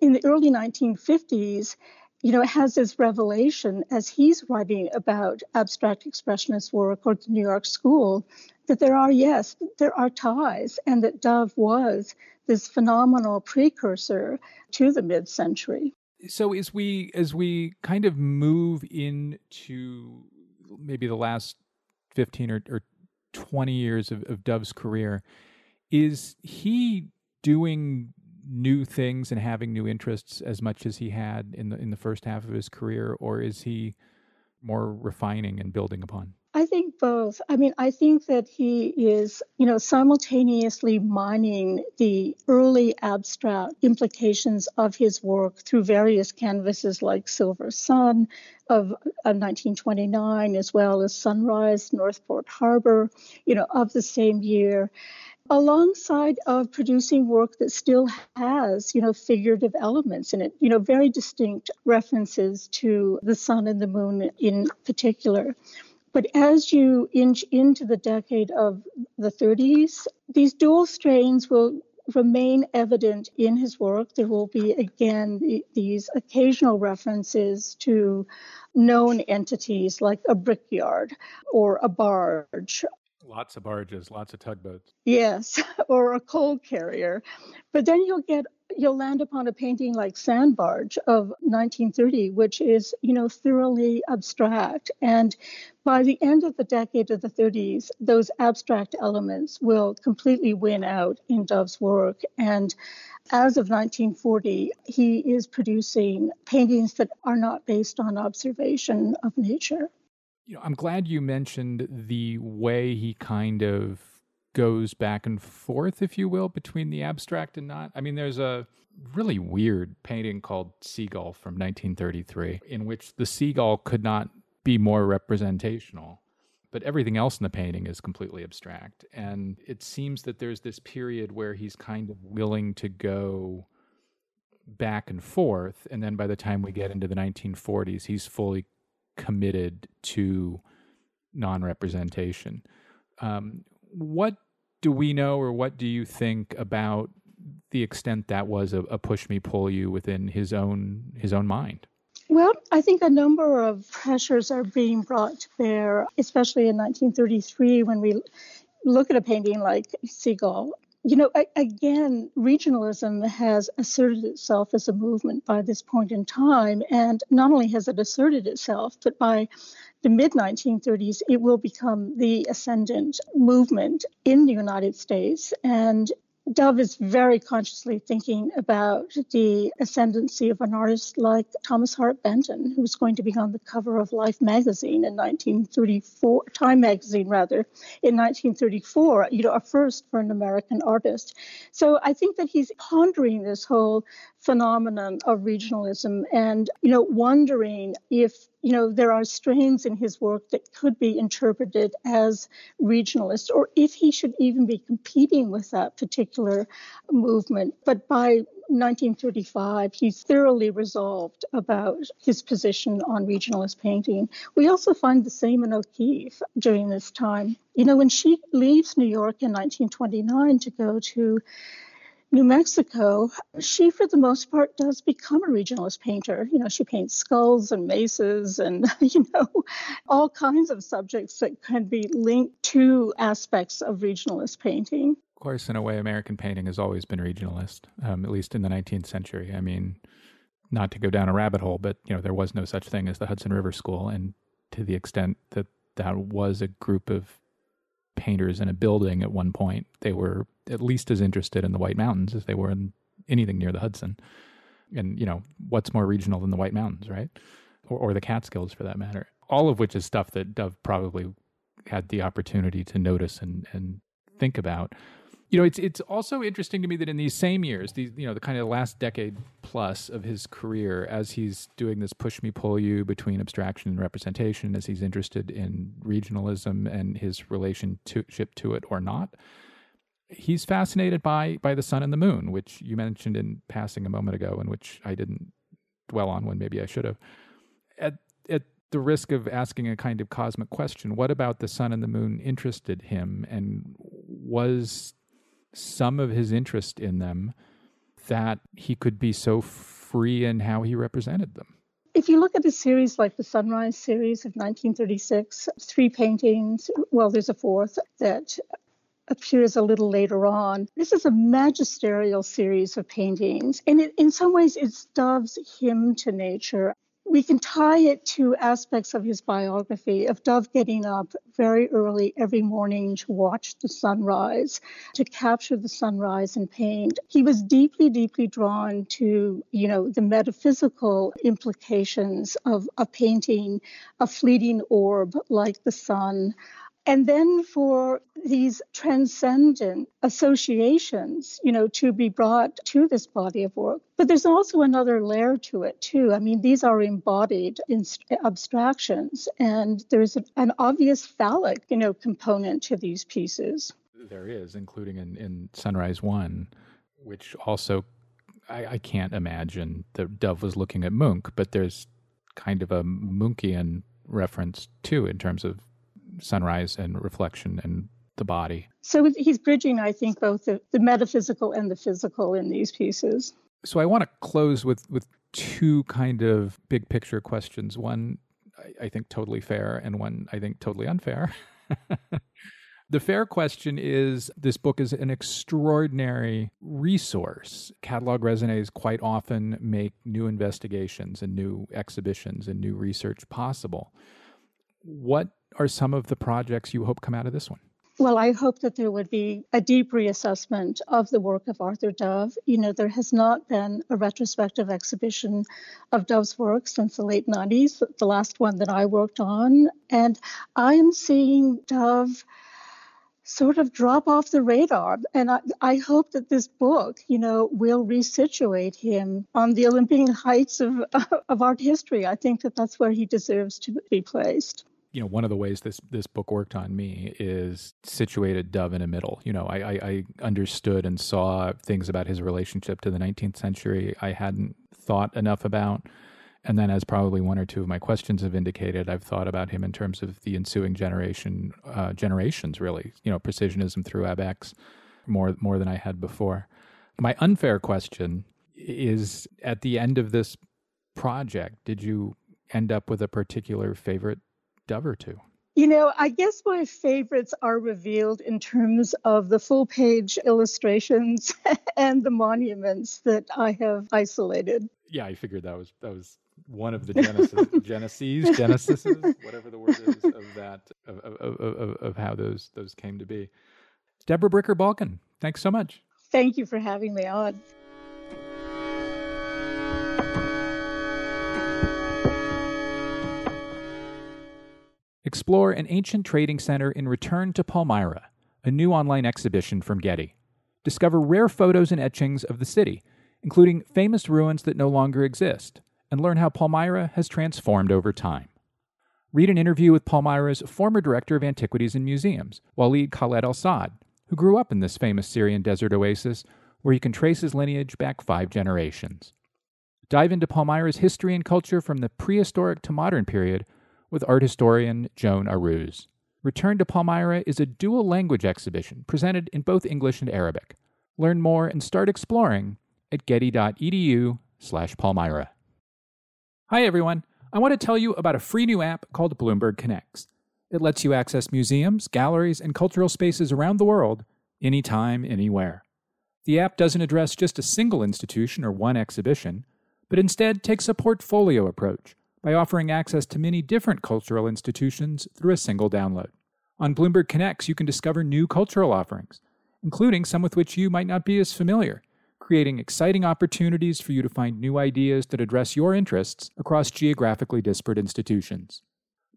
in the early 1950s, you know, has this revelation as he's writing about abstract expressionist work or the New York School that there are, yes, there are ties, and that Dove was this phenomenal precursor to the mid-century. So as we as we kind of move into maybe the last fifteen or, or twenty years of, of Dove's career, is he doing new things and having new interests as much as he had in the in the first half of his career, or is he more refining and building upon? I think both. I mean, I think that he is, you know, simultaneously mining the early abstract implications of his work through various canvases like Silver Sun of, of 1929, as well as Sunrise, Northport Harbor, you know, of the same year alongside of producing work that still has, you know, figurative elements in it, you know, very distinct references to the sun and the moon in particular. But as you inch into the decade of the 30s, these dual strains will remain evident in his work. There will be, again, these occasional references to known entities like a brickyard or a barge Lots of barges, lots of tugboats. Yes, [LAUGHS] or a coal carrier. But then you'll get you'll land upon a painting like Sand Barge of 1930, which is, you know, thoroughly abstract. And by the end of the decade of the 30s, those abstract elements will completely win out in Dove's work. And as of 1940, he is producing paintings that are not based on observation of nature you know, I'm glad you mentioned the way he kind of goes back and forth, if you will, between the abstract and not. I mean, there's a really weird painting called Seagull from 1933, in which the seagull could not be more representational. But everything else in the painting is completely abstract. And it seems that there's this period where he's kind of willing to go back and forth. And then by the time we get into the 1940s, he's fully committed to non-representation. Um, what do we know, or what do you think about the extent that was a, a push me pull you within his own his own mind? Well, I think a number of pressures are being brought to bear, especially in 1933 when we look at a painting like Seagull you know, again, regionalism has asserted itself as a movement by this point in time. And not only has it asserted itself, but by the mid 1930s, it will become the ascendant movement in the United States. And Dove is very consciously thinking about the ascendancy of an artist like Thomas Hart Benton, who was going to be on the cover of Life magazine in 1934, Time magazine rather, in 1934, you know, a first for an American artist. So I think that he's pondering this whole phenomenon of regionalism and, you know, wondering if you know, there are strains in his work that could be interpreted as regionalist, or if he should even be competing with that particular movement. But by 1935, he's thoroughly resolved about his position on regionalist painting. We also find the same in O'Keeffe during this time. You know, when she leaves New York in 1929 to go to New Mexico, she, for the most part, does become a regionalist painter. You know, she paints skulls and maces and, [LAUGHS] you know, all kinds of subjects that can be linked to aspects of regionalist painting. Of course, in a way, American painting has always been regionalist, um, at least in the 19th century. I mean, not to go down a rabbit hole, but, you know, there was no such thing as the Hudson River School. And to the extent that that was a group of painters in a building at one point, they were at least as interested in the White Mountains as they were in anything near the Hudson. And, you know, what's more regional than the White Mountains, right? Or, or the Catskills for that matter. All of which is stuff that Dove probably had the opportunity to notice and, and think about you know, it's it's also interesting to me that in these same years, these you know, the kind of last decade plus of his career, as he's doing this push me pull you between abstraction and representation, as he's interested in regionalism and his relationship to it or not, he's fascinated by by the sun and the moon, which you mentioned in passing a moment ago, and which I didn't dwell on when maybe I should have. At at the risk of asking a kind of cosmic question, what about the sun and the moon interested him, and was some of his interest in them that he could be so free in how he represented them. If you look at a series like the Sunrise series of 1936, three paintings, well, there's a fourth that appears a little later on. This is a magisterial series of paintings, and it, in some ways, it's Dove's hymn to nature we can tie it to aspects of his biography of Dove getting up very early every morning to watch the sunrise, to capture the sunrise in paint. He was deeply, deeply drawn to, you know, the metaphysical implications of a painting a fleeting orb like the sun, and then for these transcendent associations, you know, to be brought to this body of work. But there's also another layer to it, too. I mean, these are embodied abstractions, and there's an obvious phallic, you know, component to these pieces. There is, including in, in Sunrise One, which also I, I can't imagine the Dove was looking at Munch, but there's kind of a Munchian reference too in terms of sunrise and reflection and the body. So he's bridging, I think, both the, the metaphysical and the physical in these pieces. So I want to close with with two kind of big picture questions. One, I, I think, totally fair, and one I think totally unfair. [LAUGHS] the fair question is this book is an extraordinary resource. Catalog Raisonnés quite often make new investigations and new exhibitions and new research possible. What are some of the projects you hope come out of this one? Well, I hope that there would be a deep reassessment of the work of Arthur Dove. You know, there has not been a retrospective exhibition of Dove's work since the late 90s, the last one that I worked on. And I am seeing Dove sort of drop off the radar. And I, I hope that this book, you know, will resituate him on the Olympian [LAUGHS] heights of, of art history. I think that that's where he deserves to be placed you know, one of the ways this this book worked on me is situated Dove in a middle. You know, I, I, I understood and saw things about his relationship to the 19th century I hadn't thought enough about. And then, as probably one or two of my questions have indicated, I've thought about him in terms of the ensuing generation, uh, generations, really. You know, precisionism through AbEx more more than I had before. My unfair question is: at the end of this project, did you end up with a particular favorite dove or two? You know, I guess my favorites are revealed in terms of the full page illustrations [LAUGHS] and the monuments that I have isolated. Yeah, I figured that was that was one of the genesis, [LAUGHS] genesis, genesis, whatever the word is of that of, of, of, of how those those came to be. Debra Bricker Balken, thanks so much. Thank you for having me on. Explore an ancient trading center in Return to Palmyra, a new online exhibition from Getty. Discover rare photos and etchings of the city, including famous ruins that no longer exist, and learn how Palmyra has transformed over time. Read an interview with Palmyra's former director of antiquities and museums, Walid Khaled Al Saad, who grew up in this famous Syrian desert oasis where you can trace his lineage back five generations. Dive into Palmyra's history and culture from the prehistoric to modern period with art historian Joan Aruz. Return to Palmyra is a dual language exhibition presented in both English and Arabic. Learn more and start exploring at getty.edu slash palmyra. Hi, everyone. I want to tell you about a free new app called Bloomberg Connects. It lets you access museums, galleries, and cultural spaces around the world anytime, anywhere. The app doesn't address just a single institution or one exhibition, but instead takes a portfolio approach by offering access to many different cultural institutions through a single download. On Bloomberg Connects, you can discover new cultural offerings, including some with which you might not be as familiar, creating exciting opportunities for you to find new ideas that address your interests across geographically disparate institutions.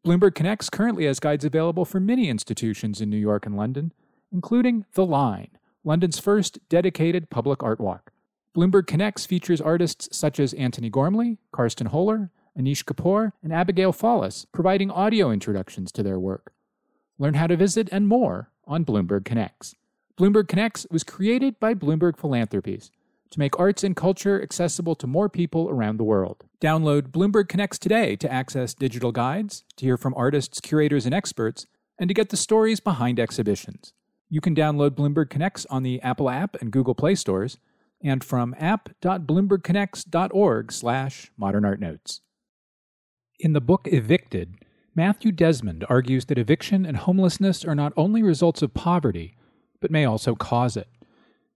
Bloomberg Connects currently has guides available for many institutions in New York and London, including The Line, London's first dedicated public art walk. Bloomberg Connects features artists such as Antony Gormley, Carsten Höller, Anish Kapoor, and Abigail Fallis, providing audio introductions to their work. Learn how to visit and more on Bloomberg Connects. Bloomberg Connects was created by Bloomberg Philanthropies to make arts and culture accessible to more people around the world. Download Bloomberg Connects today to access digital guides, to hear from artists, curators, and experts, and to get the stories behind exhibitions. You can download Bloomberg Connects on the Apple app and Google Play stores, and from app.bloombergconnects.org slash modernartnotes. In the book Evicted, Matthew Desmond argues that eviction and homelessness are not only results of poverty, but may also cause it.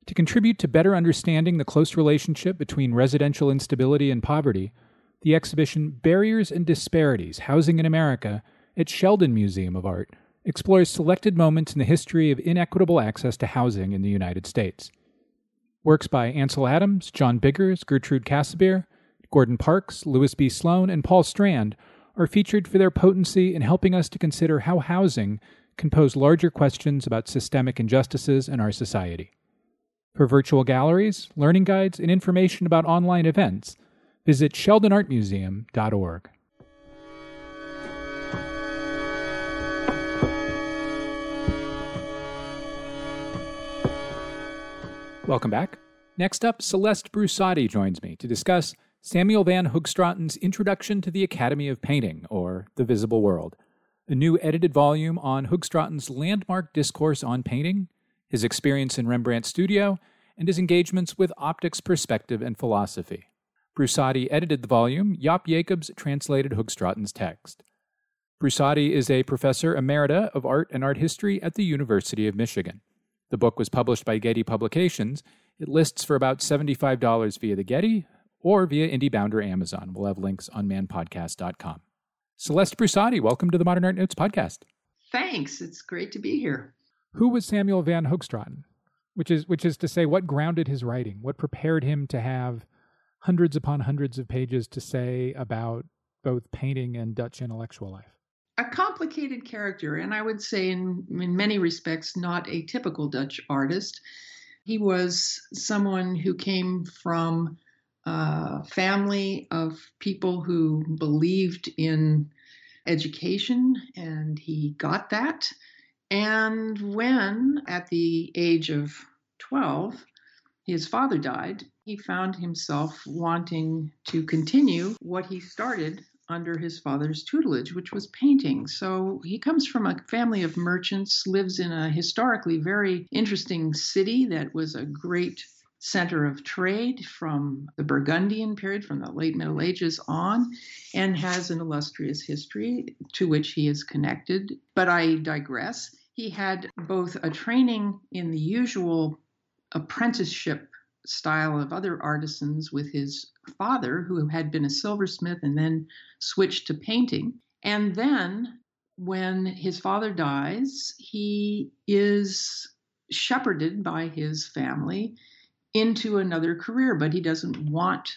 To contribute to better understanding the close relationship between residential instability and poverty, the exhibition Barriers and Disparities Housing in America at Sheldon Museum of Art explores selected moments in the history of inequitable access to housing in the United States. Works by Ansel Adams, John Biggers, Gertrude Käsebier, Gordon Parks, Louis B. Sloan, and Paul Strand are featured for their potency in helping us to consider how housing can pose larger questions about systemic injustices in our society. For virtual galleries, learning guides, and information about online events, visit sheldonartmuseum.org. Welcome back. Next up, Celeste Brusati joins me to discuss Samuel Van Hoogstraten's Introduction to the Academy of Painting, or The Visible World, a new edited volume on Hoogstraten's landmark discourse on painting, his experience in Rembrandt's studio, and his engagements with optics, perspective, and philosophy. Brusati edited the volume, Jaap Jacobs translated Hoogstraten's text. Brusati is a professor emerita of art and art history at the University of Michigan. The book was published by Getty Publications. It lists for about $75 via the Getty, or via IndieBound or Amazon. We'll have links on manpodcast.com. Celeste Brusati, welcome to the Modern Art Notes podcast. Thanks. It's great to be here. Who was Samuel Van Hoogstraten? Which is which is to say what grounded his writing? What prepared him to have hundreds upon hundreds of pages to say about both painting and Dutch intellectual life? A complicated character, and I would say in, in many respects not a typical Dutch artist. He was someone who came from family of people who believed in education, and he got that. And when, at the age of 12, his father died, he found himself wanting to continue what he started under his father's tutelage, which was painting. So he comes from a family of merchants, lives in a historically very interesting city that was a great center of trade from the Burgundian period, from the late Middle Ages on, and has an illustrious history to which he is connected. But I digress. He had both a training in the usual apprenticeship style of other artisans with his father, who had been a silversmith and then switched to painting. And then when his father dies, he is shepherded by his family into another career, but he doesn't want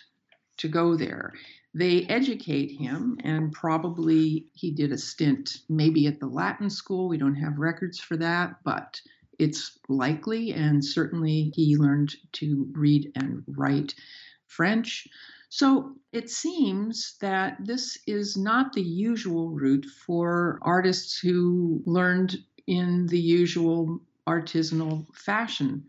to go there. They educate him, and probably he did a stint maybe at the Latin school. We don't have records for that, but it's likely, and certainly he learned to read and write French. So it seems that this is not the usual route for artists who learned in the usual artisanal fashion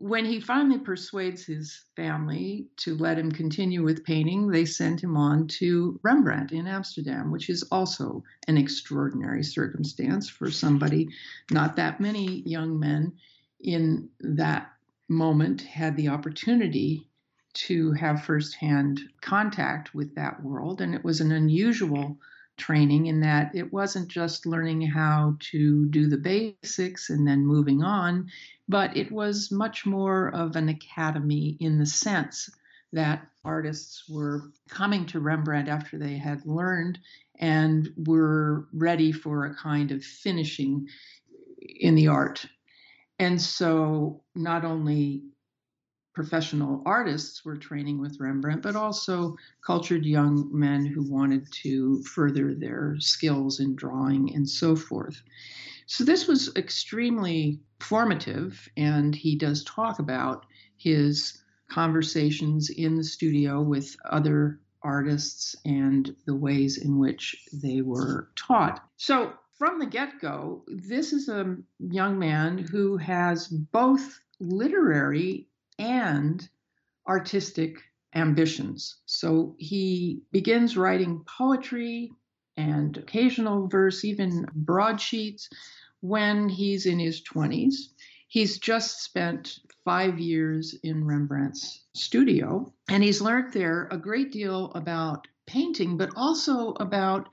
when he finally persuades his family to let him continue with painting, they send him on to Rembrandt in Amsterdam, which is also an extraordinary circumstance for somebody, not that many young men in that moment had the opportunity to have firsthand contact with that world. And it was an unusual training in that it wasn't just learning how to do the basics and then moving on, but it was much more of an academy in the sense that artists were coming to Rembrandt after they had learned and were ready for a kind of finishing in the art. And so not only professional artists were training with Rembrandt, but also cultured young men who wanted to further their skills in drawing and so forth. So this was extremely formative, and he does talk about his conversations in the studio with other artists and the ways in which they were taught. So from the get go, this is a young man who has both literary and artistic ambitions. So he begins writing poetry and occasional verse, even broadsheets, when he's in his 20s. He's just spent five years in Rembrandt's studio, and he's learned there a great deal about painting, but also about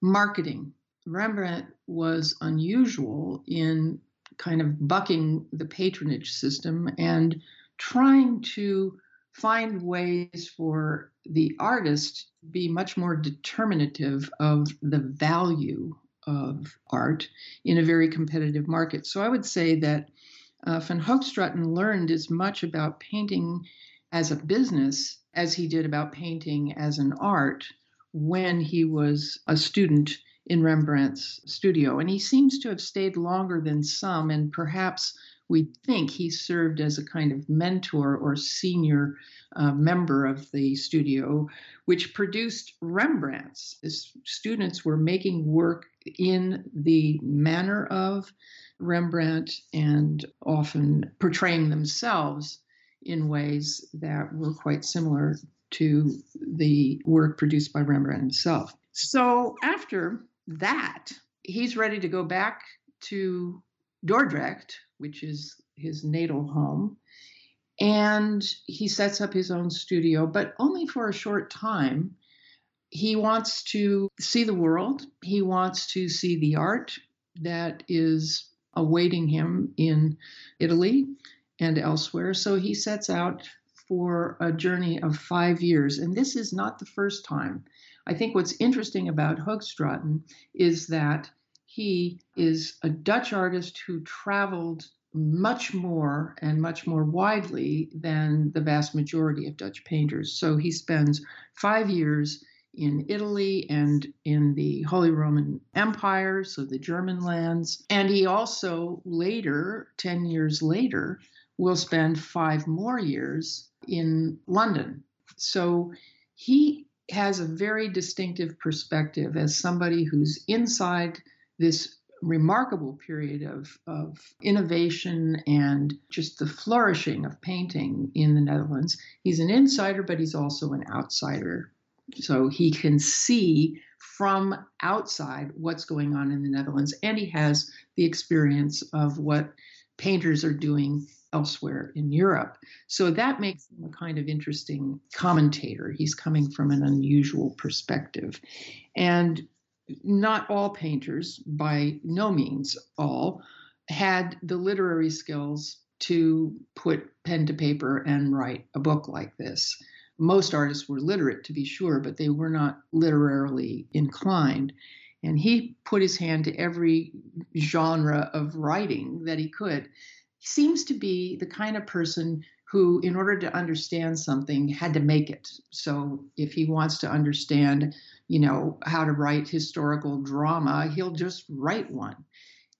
marketing. Rembrandt was unusual in kind of bucking the patronage system and trying to find ways for the artist to be much more determinative of the value of art in a very competitive market. So I would say that uh, Van Hoogstraten learned as much about painting as a business as he did about painting as an art when he was a student in Rembrandt's studio. And he seems to have stayed longer than some, and perhaps we think he served as a kind of mentor or senior uh, member of the studio, which produced Rembrandts. His students were making work in the manner of Rembrandt and often portraying themselves in ways that were quite similar to the work produced by Rembrandt himself. So after that, he's ready to go back to Dordrecht, which is his natal home. And he sets up his own studio, but only for a short time. He wants to see the world. He wants to see the art that is awaiting him in Italy and elsewhere. So he sets out for a journey of five years. And this is not the first time. I think what's interesting about Hoogstraten is that he is a Dutch artist who traveled much more and much more widely than the vast majority of Dutch painters. So he spends five years in Italy and in the Holy Roman Empire, so the German lands. And he also later, 10 years later, will spend five more years in London. So he has a very distinctive perspective as somebody who's inside this remarkable period of, of innovation and just the flourishing of painting in the Netherlands. He's an insider, but he's also an outsider. So he can see from outside what's going on in the Netherlands, and he has the experience of what painters are doing elsewhere in Europe. So that makes him a kind of interesting commentator. He's coming from an unusual perspective. And not all painters, by no means all, had the literary skills to put pen to paper and write a book like this. Most artists were literate, to be sure, but they were not literarily inclined. And he put his hand to every genre of writing that he could. He seems to be the kind of person who, in order to understand something, had to make it. So if he wants to understand you know, how to write historical drama, he'll just write one.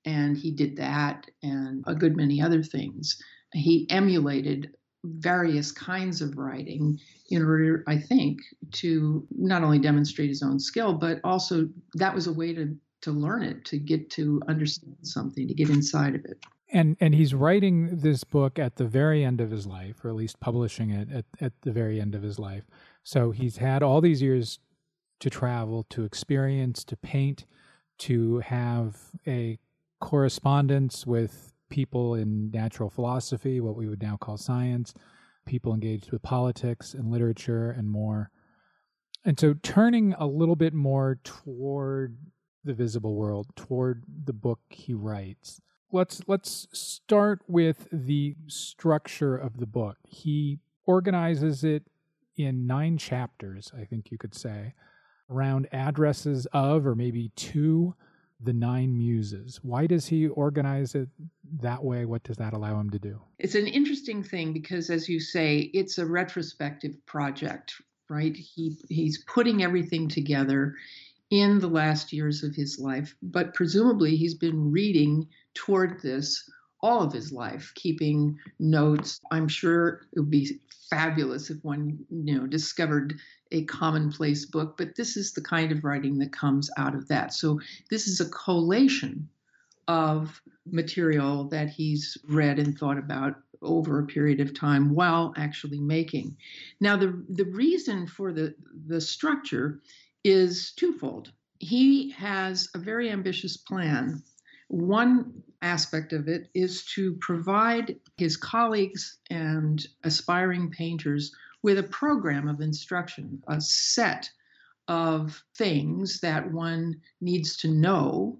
And he did that and a good many other things. He emulated various kinds of writing in order, I think, to not only demonstrate his own skill, but also that was a way to to learn it, to get to understand something, to get inside of it. And and he's writing this book at the very end of his life, or at least publishing it at, at the very end of his life. So he's had all these years to travel, to experience, to paint, to have a correspondence with people in natural philosophy, what we would now call science, people engaged with politics and literature and more. And so turning a little bit more toward the visible world, toward the book he writes. Let's let's start with the structure of the book. He organizes it in 9 chapters, I think you could say, around addresses of or maybe to the nine muses. Why does he organize it that way? What does that allow him to do? It's an interesting thing because, as you say, it's a retrospective project, right? He he's putting everything together in the last years of his life, but presumably he's been reading toward this all of his life, keeping notes. I'm sure it would be fabulous if one, you know, discovered a commonplace book, but this is the kind of writing that comes out of that. So this is a collation of material that he's read and thought about over a period of time while actually making. Now the the reason for the the structure is twofold. He has a very ambitious plan. One aspect of it is to provide his colleagues and aspiring painters with a program of instruction, a set of things that one needs to know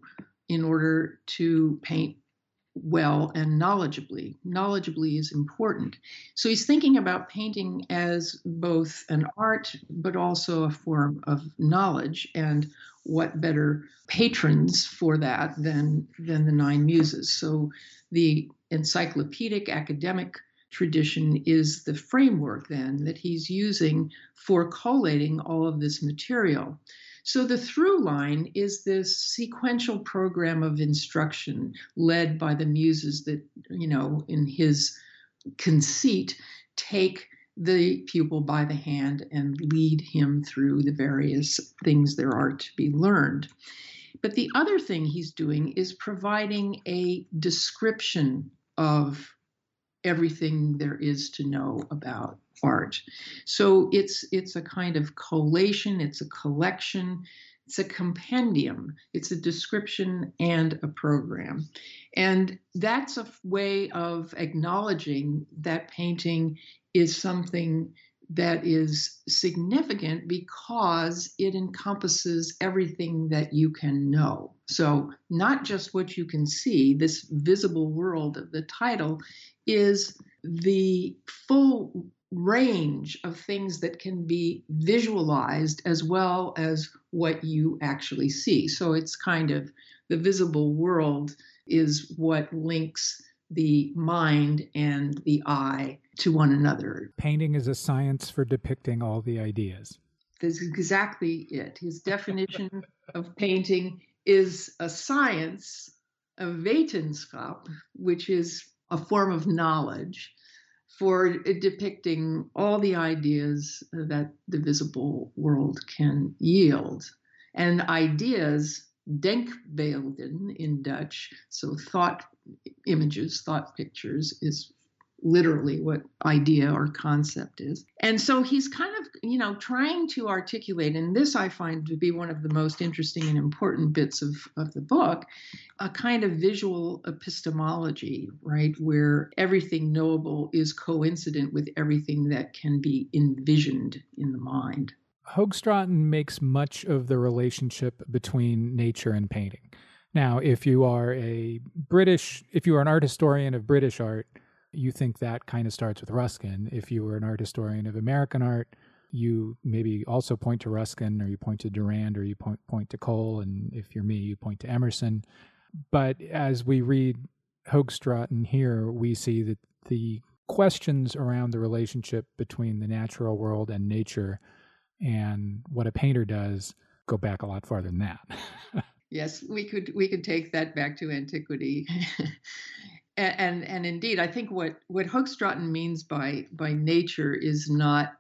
in order to paint well and knowledgeably. Knowledgeably is important. So he's thinking about painting as both an art, but also a form of knowledge. And what better patrons for that than, than the Nine Muses? So the encyclopedic academic tradition is the framework then that he's using for collating all of this material. So the through line is this sequential program of instruction led by the muses that, you know, in his conceit, take the pupil by the hand and lead him through the various things there are to be learned. But the other thing he's doing is providing a description of everything there is to know about art. So it's it's a kind of collation, it's a collection, it's a compendium, it's a description and a program. And that's a way of acknowledging that painting is something that is significant because it encompasses everything that you can know. So, not just what you can see, this visible world of the title is the full range of things that can be visualized as well as what you actually see. So it's kind of the visible world is what links the mind and the eye to one another. Painting is a science for depicting all the ideas. That's exactly it. His definition [LAUGHS] of painting is a science, a wetenschap, which is a form of knowledge for depicting all the ideas that the visible world can yield. And ideas, denkbeelden in Dutch, so thought images, thought pictures, is literally what idea or concept is. And so he's kind of, you know, trying to articulate, and this I find to be one of the most interesting and important bits of, of the book, a kind of visual epistemology, right, where everything knowable is coincident with everything that can be envisioned in the mind. Hoogstraten makes much of the relationship between nature and painting. Now, if you are a British, if you are an art historian of British art, you think that kind of starts with Ruskin. If you were an art historian of American art, you maybe also point to Ruskin or you point to Durand or you point, point to Cole. And if you're me, you point to Emerson. But as we read Hoogstraten here, we see that the questions around the relationship between the natural world and nature and what a painter does go back a lot farther than that. [LAUGHS] yes, we could we could take that back to antiquity. [LAUGHS] and, and, and indeed, I think what what Hoogstraten means by by nature is not,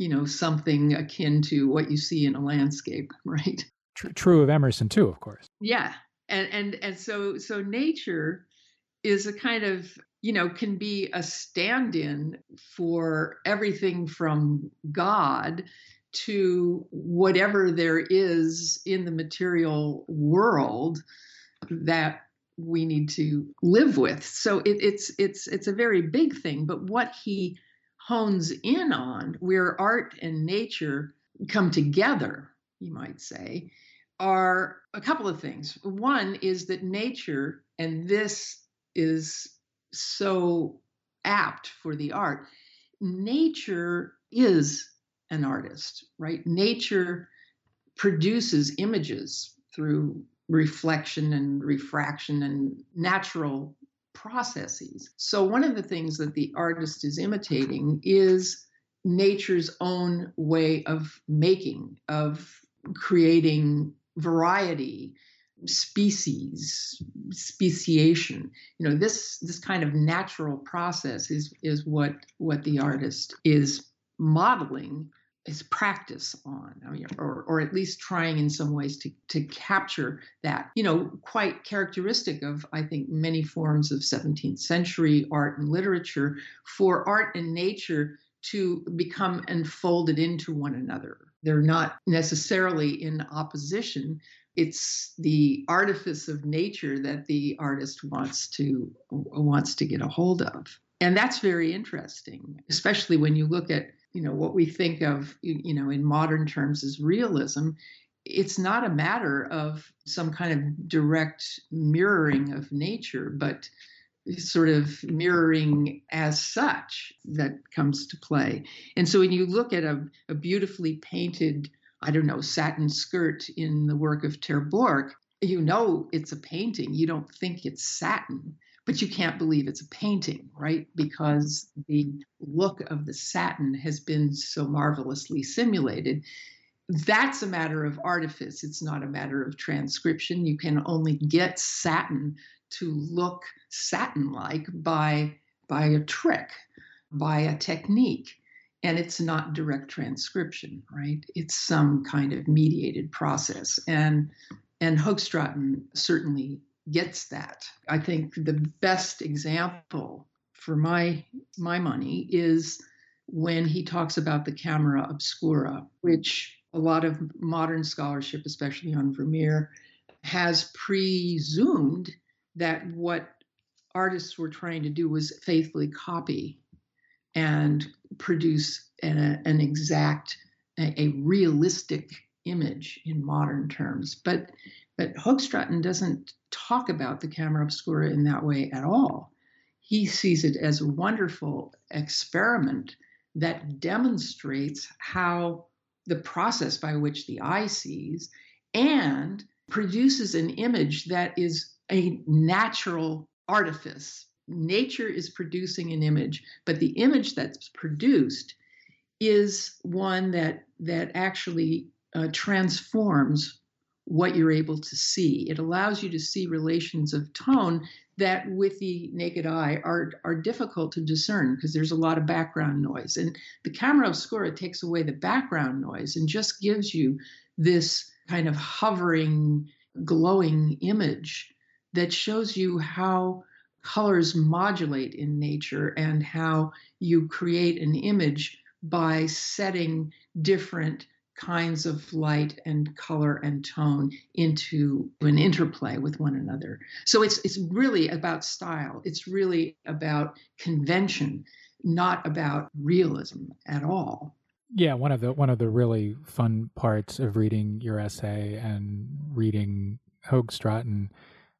you know, something akin to what you see in a landscape, [LAUGHS] right? True of Emerson too, of course. Yeah, and and and so so nature is a kind of you know can be a stand-in for everything from God to whatever there is in the material world that we need to live with. So it, it's it's it's a very big thing. But what he hones in on, where art and nature come together, you might say, are a couple of things. One is that nature, and this is so apt for the art, nature is an artist, right? Nature produces images through reflection and refraction and natural processes. So, one of the things that the artist is imitating is nature's own way of making, of creating variety, species, speciation. You know, this this kind of natural process is is what what the artist is modeling his practice on, I mean, or, or at least trying in some ways to, to capture that, you know, quite characteristic of, I think, many forms of 17th century art and literature for art and nature to become enfolded into one another. They're not necessarily in opposition. It's the artifice of nature that the artist wants to wants to get a hold of. And that's very interesting, especially when you look at you know what we think of you know in modern terms as realism it's not a matter of some kind of direct mirroring of nature but sort of mirroring as such that comes to play. And so when you look at a, a beautifully painted i don't know satin skirt in the work of ter you know it's a painting. You don't think it's satin but you can't believe it's a painting, right? Because the look of the satin has been so marvelously simulated. That's a matter of artifice. It's not a matter of transcription. You can only get satin to look satin like by, by a trick, by a technique. And it's not direct transcription, right? It's some kind of mediated process. And and Hoogstraten certainly gets that. I think the best example for my my money is when he talks about the camera obscura, which a lot of modern scholarship, especially on Vermeer, has presumed that what artists were trying to do was faithfully copy and produce an, an exact, a, a realistic image in modern terms. But but Hoogstraten doesn't talk about the camera obscura in that way at all. He sees it as a wonderful experiment that demonstrates how the process by which the eye sees and produces an image that is a natural artifice. Nature is producing an image, but the image that's produced is one that that actually uh, transforms what you're able to see. It allows you to see relations of tone that with the naked eye are, are difficult to discern because there's a lot of background noise. And the camera obscura takes away the background noise and just gives you this kind of hovering, glowing image that shows you how colors modulate in nature and how you create an image by setting different kinds of light and color and tone into an interplay with one another. So it's it's really about style. It's really about convention, not about realism at all. Yeah, one of the one of the really fun parts of reading your essay and reading Hoogstraten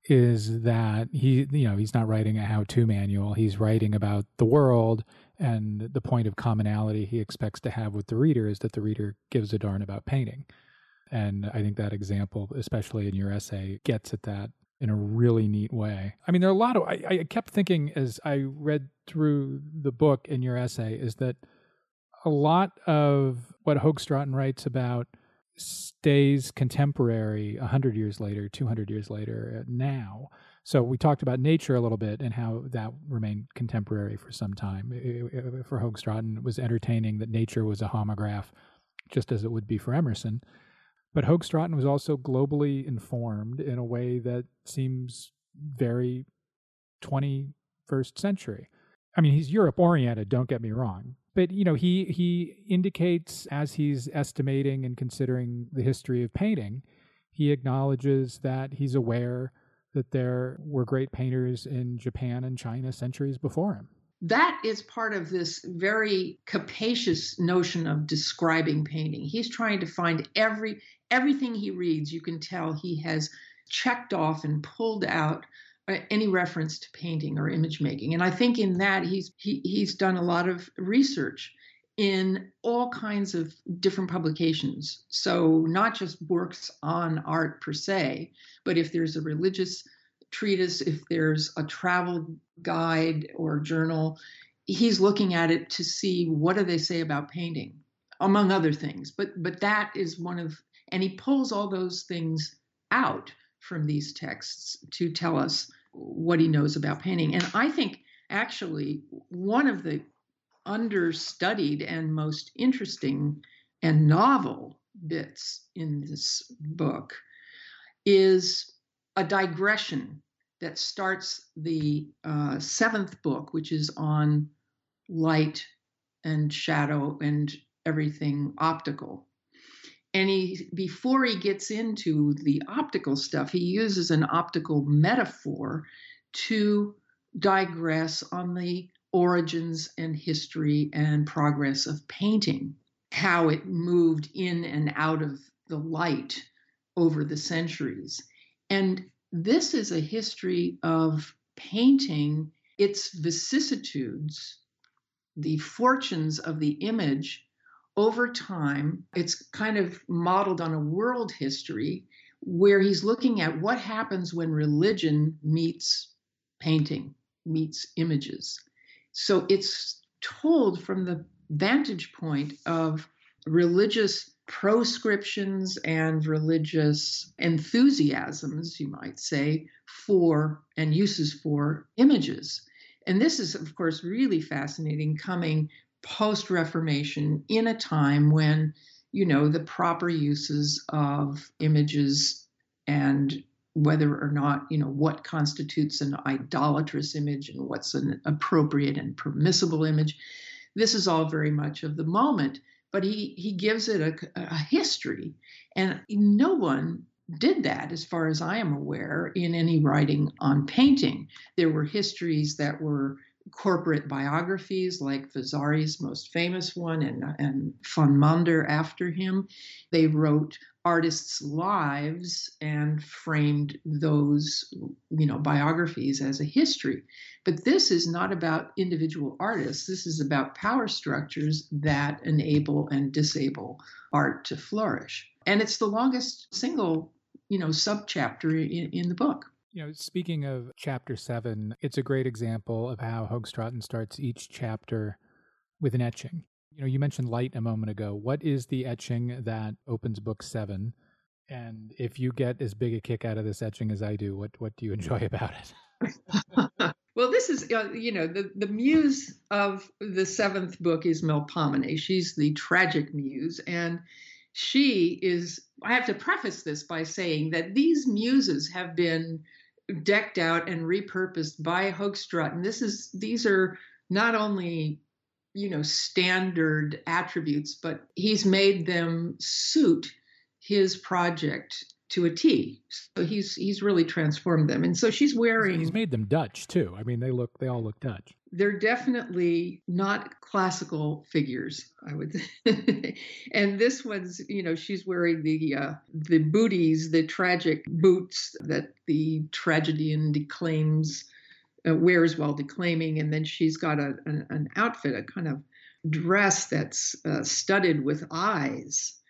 is that he you know he's not writing a how-to manual he's writing about the world and the point of commonality he expects to have with the reader is that the reader gives a darn about painting. And i think that example especially in your essay gets at that in a really neat way. I mean there are a lot of i, I kept thinking as i read through the book in your essay is that a lot of what hoogstraten writes about stays contemporary 100 years later 200 years later uh, now so we talked about nature a little bit and how that remained contemporary for some time. For hoogstraten it was entertaining that nature was a homograph just as it would be for emerson. But hoogstraten was also globally informed in a way that seems very 21st century. I mean he's europe oriented don't get me wrong but you know he he indicates as he's estimating and considering the history of painting he acknowledges that he's aware that there were great painters in Japan and China centuries before him. That is part of this very capacious notion of describing painting. He's trying to find every everything he reads, you can tell he has checked off and pulled out uh, any reference to painting or image making. And I think in that he's he, he's done a lot of research in all kinds of different publications. So not just works on art per se, but if there's a religious treatise, if there's a travel guide or journal, he's looking at it to see what do they say about painting, among other things. But but that is one of and he pulls all those things out from these texts to tell us what he knows about painting. And I think actually one of the understudied and most interesting and novel bits in this book is a digression that starts the uh, seventh book, which is on light and shadow and everything optical. And he, before he gets into the optical stuff, he uses an optical metaphor to digress on the origins and history and progress of painting, how it moved in and out of the light over the centuries. And this is a history of painting its vicissitudes, the fortunes of the image over time. It's kind of modeled on a world history where he's looking at what happens when religion meets painting, meets images. So it's told from the vantage point of religious proscriptions and religious enthusiasms, you might say, for and uses for images. And this is, of course, really fascinating coming post Reformation in a time when, you know, the proper uses of images and whether or not, you know, what constitutes an idolatrous image and what's an appropriate and permissible image. This is all very much of the moment but he he gives it a, a history, and no one did that, as far as I am aware, in any writing on painting. There were histories that were corporate biographies, like Vasari's most famous one, and, and von Mander after him. They wrote artists' lives and framed those, you know, biographies as a history. But this is not about individual artists. This is about power structures that enable and disable art to flourish. And it's the longest single, you know, subchapter in, in the book. You know, speaking of chapter seven, it's a great example of how Hoogstraten starts each chapter with an etching. You know, you mentioned light a moment ago. What is the etching that opens book seven? And if you get as big a kick out of this etching as I do, what what do you [LAUGHS] enjoy about it? [LAUGHS] well, this is uh, you know the the muse of the seventh book is Melpomene. She's the tragic muse, and she is. I have to preface this by saying that these muses have been decked out and repurposed by Hoogstraten. This is these are not only you know standard attributes, but he's made them suit his project to a T. So he's he's really transformed them. And so she's wearing He's made them Dutch too. I mean they look they all look Dutch. They're definitely not classical figures, I would say [LAUGHS] and this one's, you know, she's wearing the uh, the booties, the tragic boots that the tragedian declaims uh, wears while declaiming and then she's got a, an, an outfit, a kind of dress that's uh, studded with eyes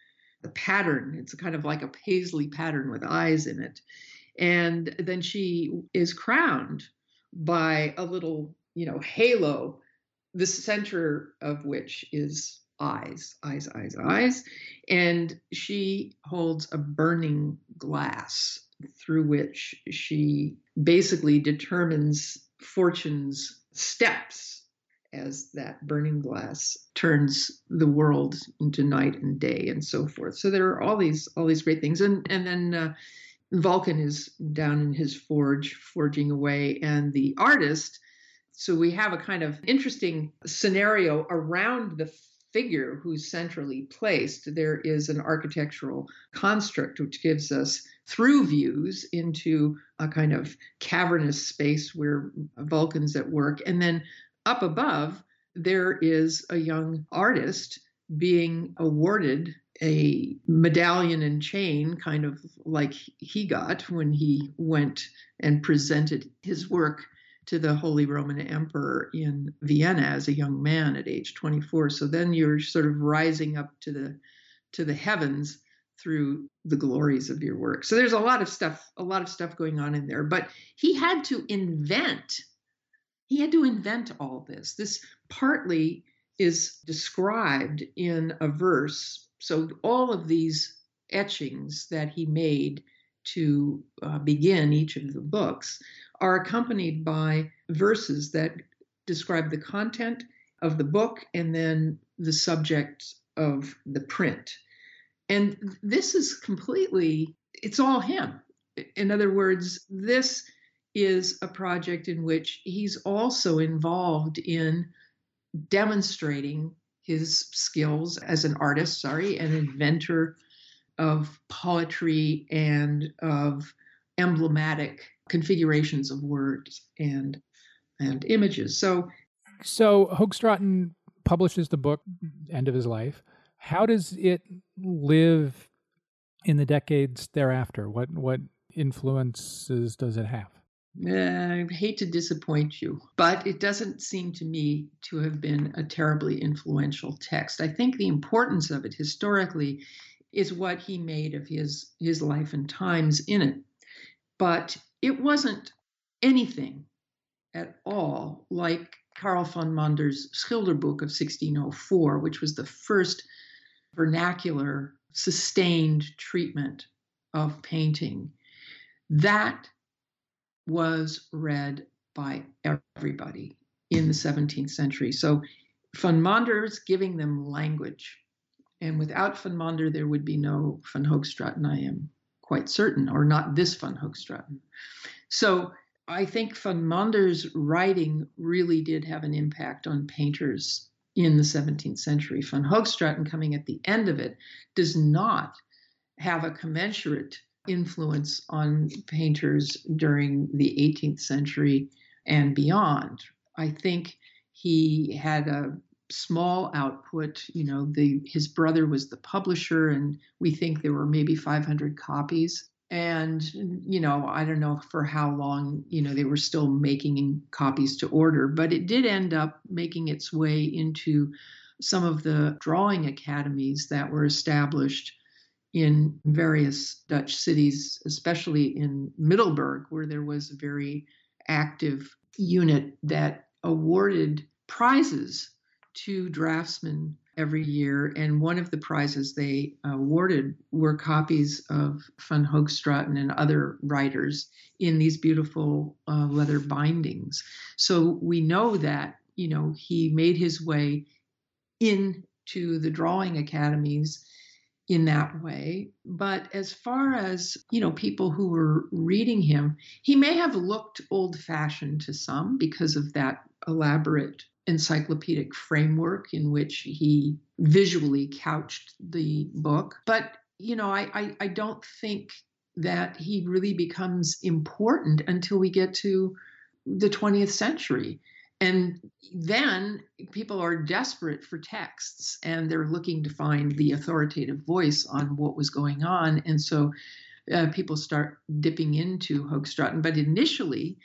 the pattern. It's kind of like a paisley pattern with eyes in it. And then she is crowned by a little, you know, halo, the center of which is eyes, eyes, eyes, eyes. And she holds a burning glass through which she basically determines fortune's steps as that burning glass turns the world into night and day and so forth. So there are all these all these great things, and and then uh, Vulcan is down in his forge forging away, and the artist. So we have a kind of interesting scenario around the figure who's centrally placed. There is an architectural construct which gives us through views into a kind of cavernous space where Vulcan's at work. And then up above, there is a young artist being awarded a medallion and chain, kind of like he got when he went and presented his work to the Holy Roman Emperor in Vienna as a young man at age 24. So then you're sort of rising up to the to the heavens through the glories of your work. So there's a lot of stuff, a lot of stuff going on in there. But he had to invent, he had to invent all this. This partly is described in a verse. So all of these etchings that he made to uh, begin each of the books are accompanied by verses that describe the content of the book and then the subject of the print. And this is completely, it's all him. In other words, this is a project in which he's also involved in demonstrating his skills as an artist, sorry, an inventor of poetry and of emblematic configurations of words and and images. So so Hoogstraten publishes the book end of his life. How does it live in the decades thereafter? What what influences does it have? I hate to disappoint you, but it doesn't seem to me to have been a terribly influential text. I think the importance of it historically is what he made of his his life and times in it. But it wasn't anything at all like Carl von Mander's Schilderboek of 1604, which was the first vernacular, sustained treatment of painting. That was read by everybody in the 17th century. So von Mander is giving them language. And without von Mander, there would be no von Hoogstraten, I am quite certain, or not this von Hoogstraten. So I think von Mander's writing really did have an impact on painters in the 17th century. Von Hoogstraten coming at the end of it does not have a commensurate influence on painters during the 18th century and beyond. I think he had a small output. You know, the his brother was the publisher, and we think there were maybe 500 copies. And you know, I don't know for how long. You know, they were still making copies to order, but it did end up making its way into some of the drawing academies that were established in various Dutch cities, especially in Middelburg, where there was a very active unit that awarded prizes to draftsmen every year. And one of the prizes they awarded were copies of Van Hoogstraten and other writers in these beautiful uh, leather bindings. So we know that, you know, he made his way into the drawing academies in that way. But as far as, you know, people who were reading him, he may have looked old fashioned to some because of that elaborate encyclopedic framework in which he visually couched the book. But, you know, I, I, I don't think that he really becomes important until we get to the 20th century. And then people are desperate for texts and they're looking to find the authoritative voice on what was going on. And so uh, people start dipping into Hoogstraten. But initially,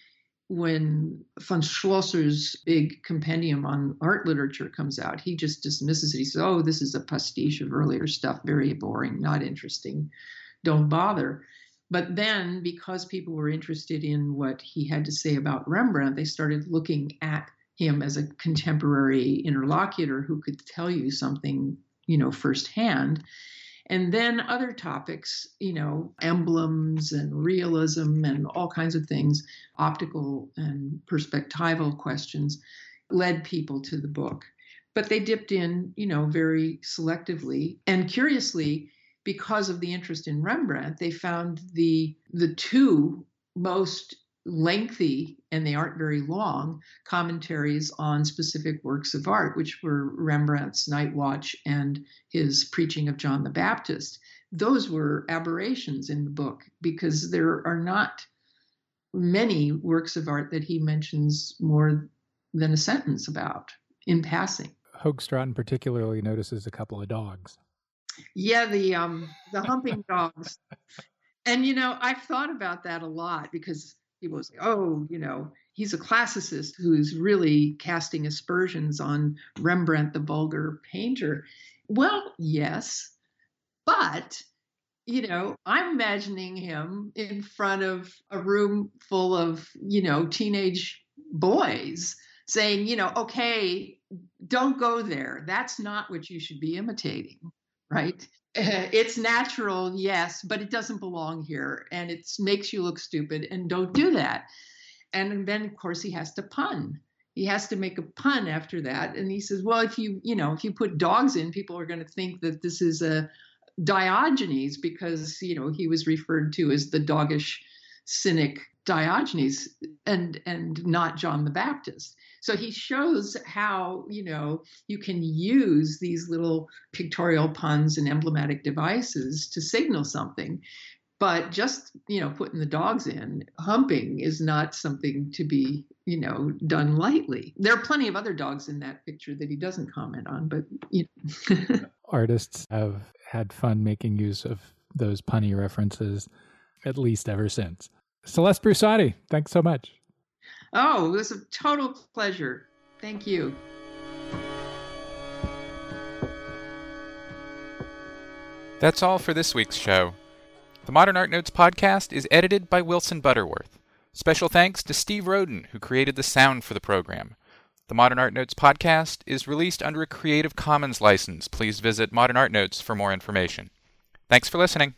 when von Schlosser's big compendium on art literature comes out, he just dismisses it. He says, Oh, this is a pastiche of earlier stuff, very boring, not interesting, don't bother. But then, because people were interested in what he had to say about Rembrandt, they started looking at him as a contemporary interlocutor who could tell you something, you know, firsthand. And then other topics, you know, emblems and realism and all kinds of things, optical and perspectival questions, led people to the book. But they dipped in, you know, very selectively. And curiously, because of the interest in Rembrandt, they found the the two most lengthy and they aren't very long commentaries on specific works of art which were rembrandt's night watch and his preaching of john the baptist those were aberrations in the book because there are not many works of art that he mentions more than a sentence about in passing. Hoogstraten particularly notices a couple of dogs. Yeah, the um the humping dogs. [LAUGHS] And you know, I've thought about that a lot because people say, "Oh, you know, he's a classicist who's really casting aspersions on Rembrandt, the vulgar painter." Well, yes, but you know, I'm imagining him in front of a room full of, you know, teenage boys saying, you know, okay, don't go there. That's not what you should be imitating, right? [LAUGHS] It's natural, yes, but it doesn't belong here and it makes you look stupid and don't do that. And then, of course, he has to pun. He has to make a pun after that. And he says, well, if you, you know, if you put dogs in, people are going to think that this is a, Diogenes because you know he was referred to as the doggish cynic Diogenes and and not John the Baptist. So he shows how you know you can use these little pictorial puns and emblematic devices to signal something. But just you know putting the dogs in humping is not something to be you know done lightly. There are plenty of other dogs in that picture that he doesn't comment on, but you know. [LAUGHS] artists have had fun making use of those punny references at least ever since. Celeste Brusati, thanks so much. Oh, it was a total pleasure. Thank you. That's all for this week's show. The Modern Art Notes podcast is edited by Wilson Butterworth. Special thanks to Steve Roden, who created the sound for the program. The Modern Art Notes podcast is released under a Creative Commons license. Please visit Modern Art Notes for more information. Thanks for listening.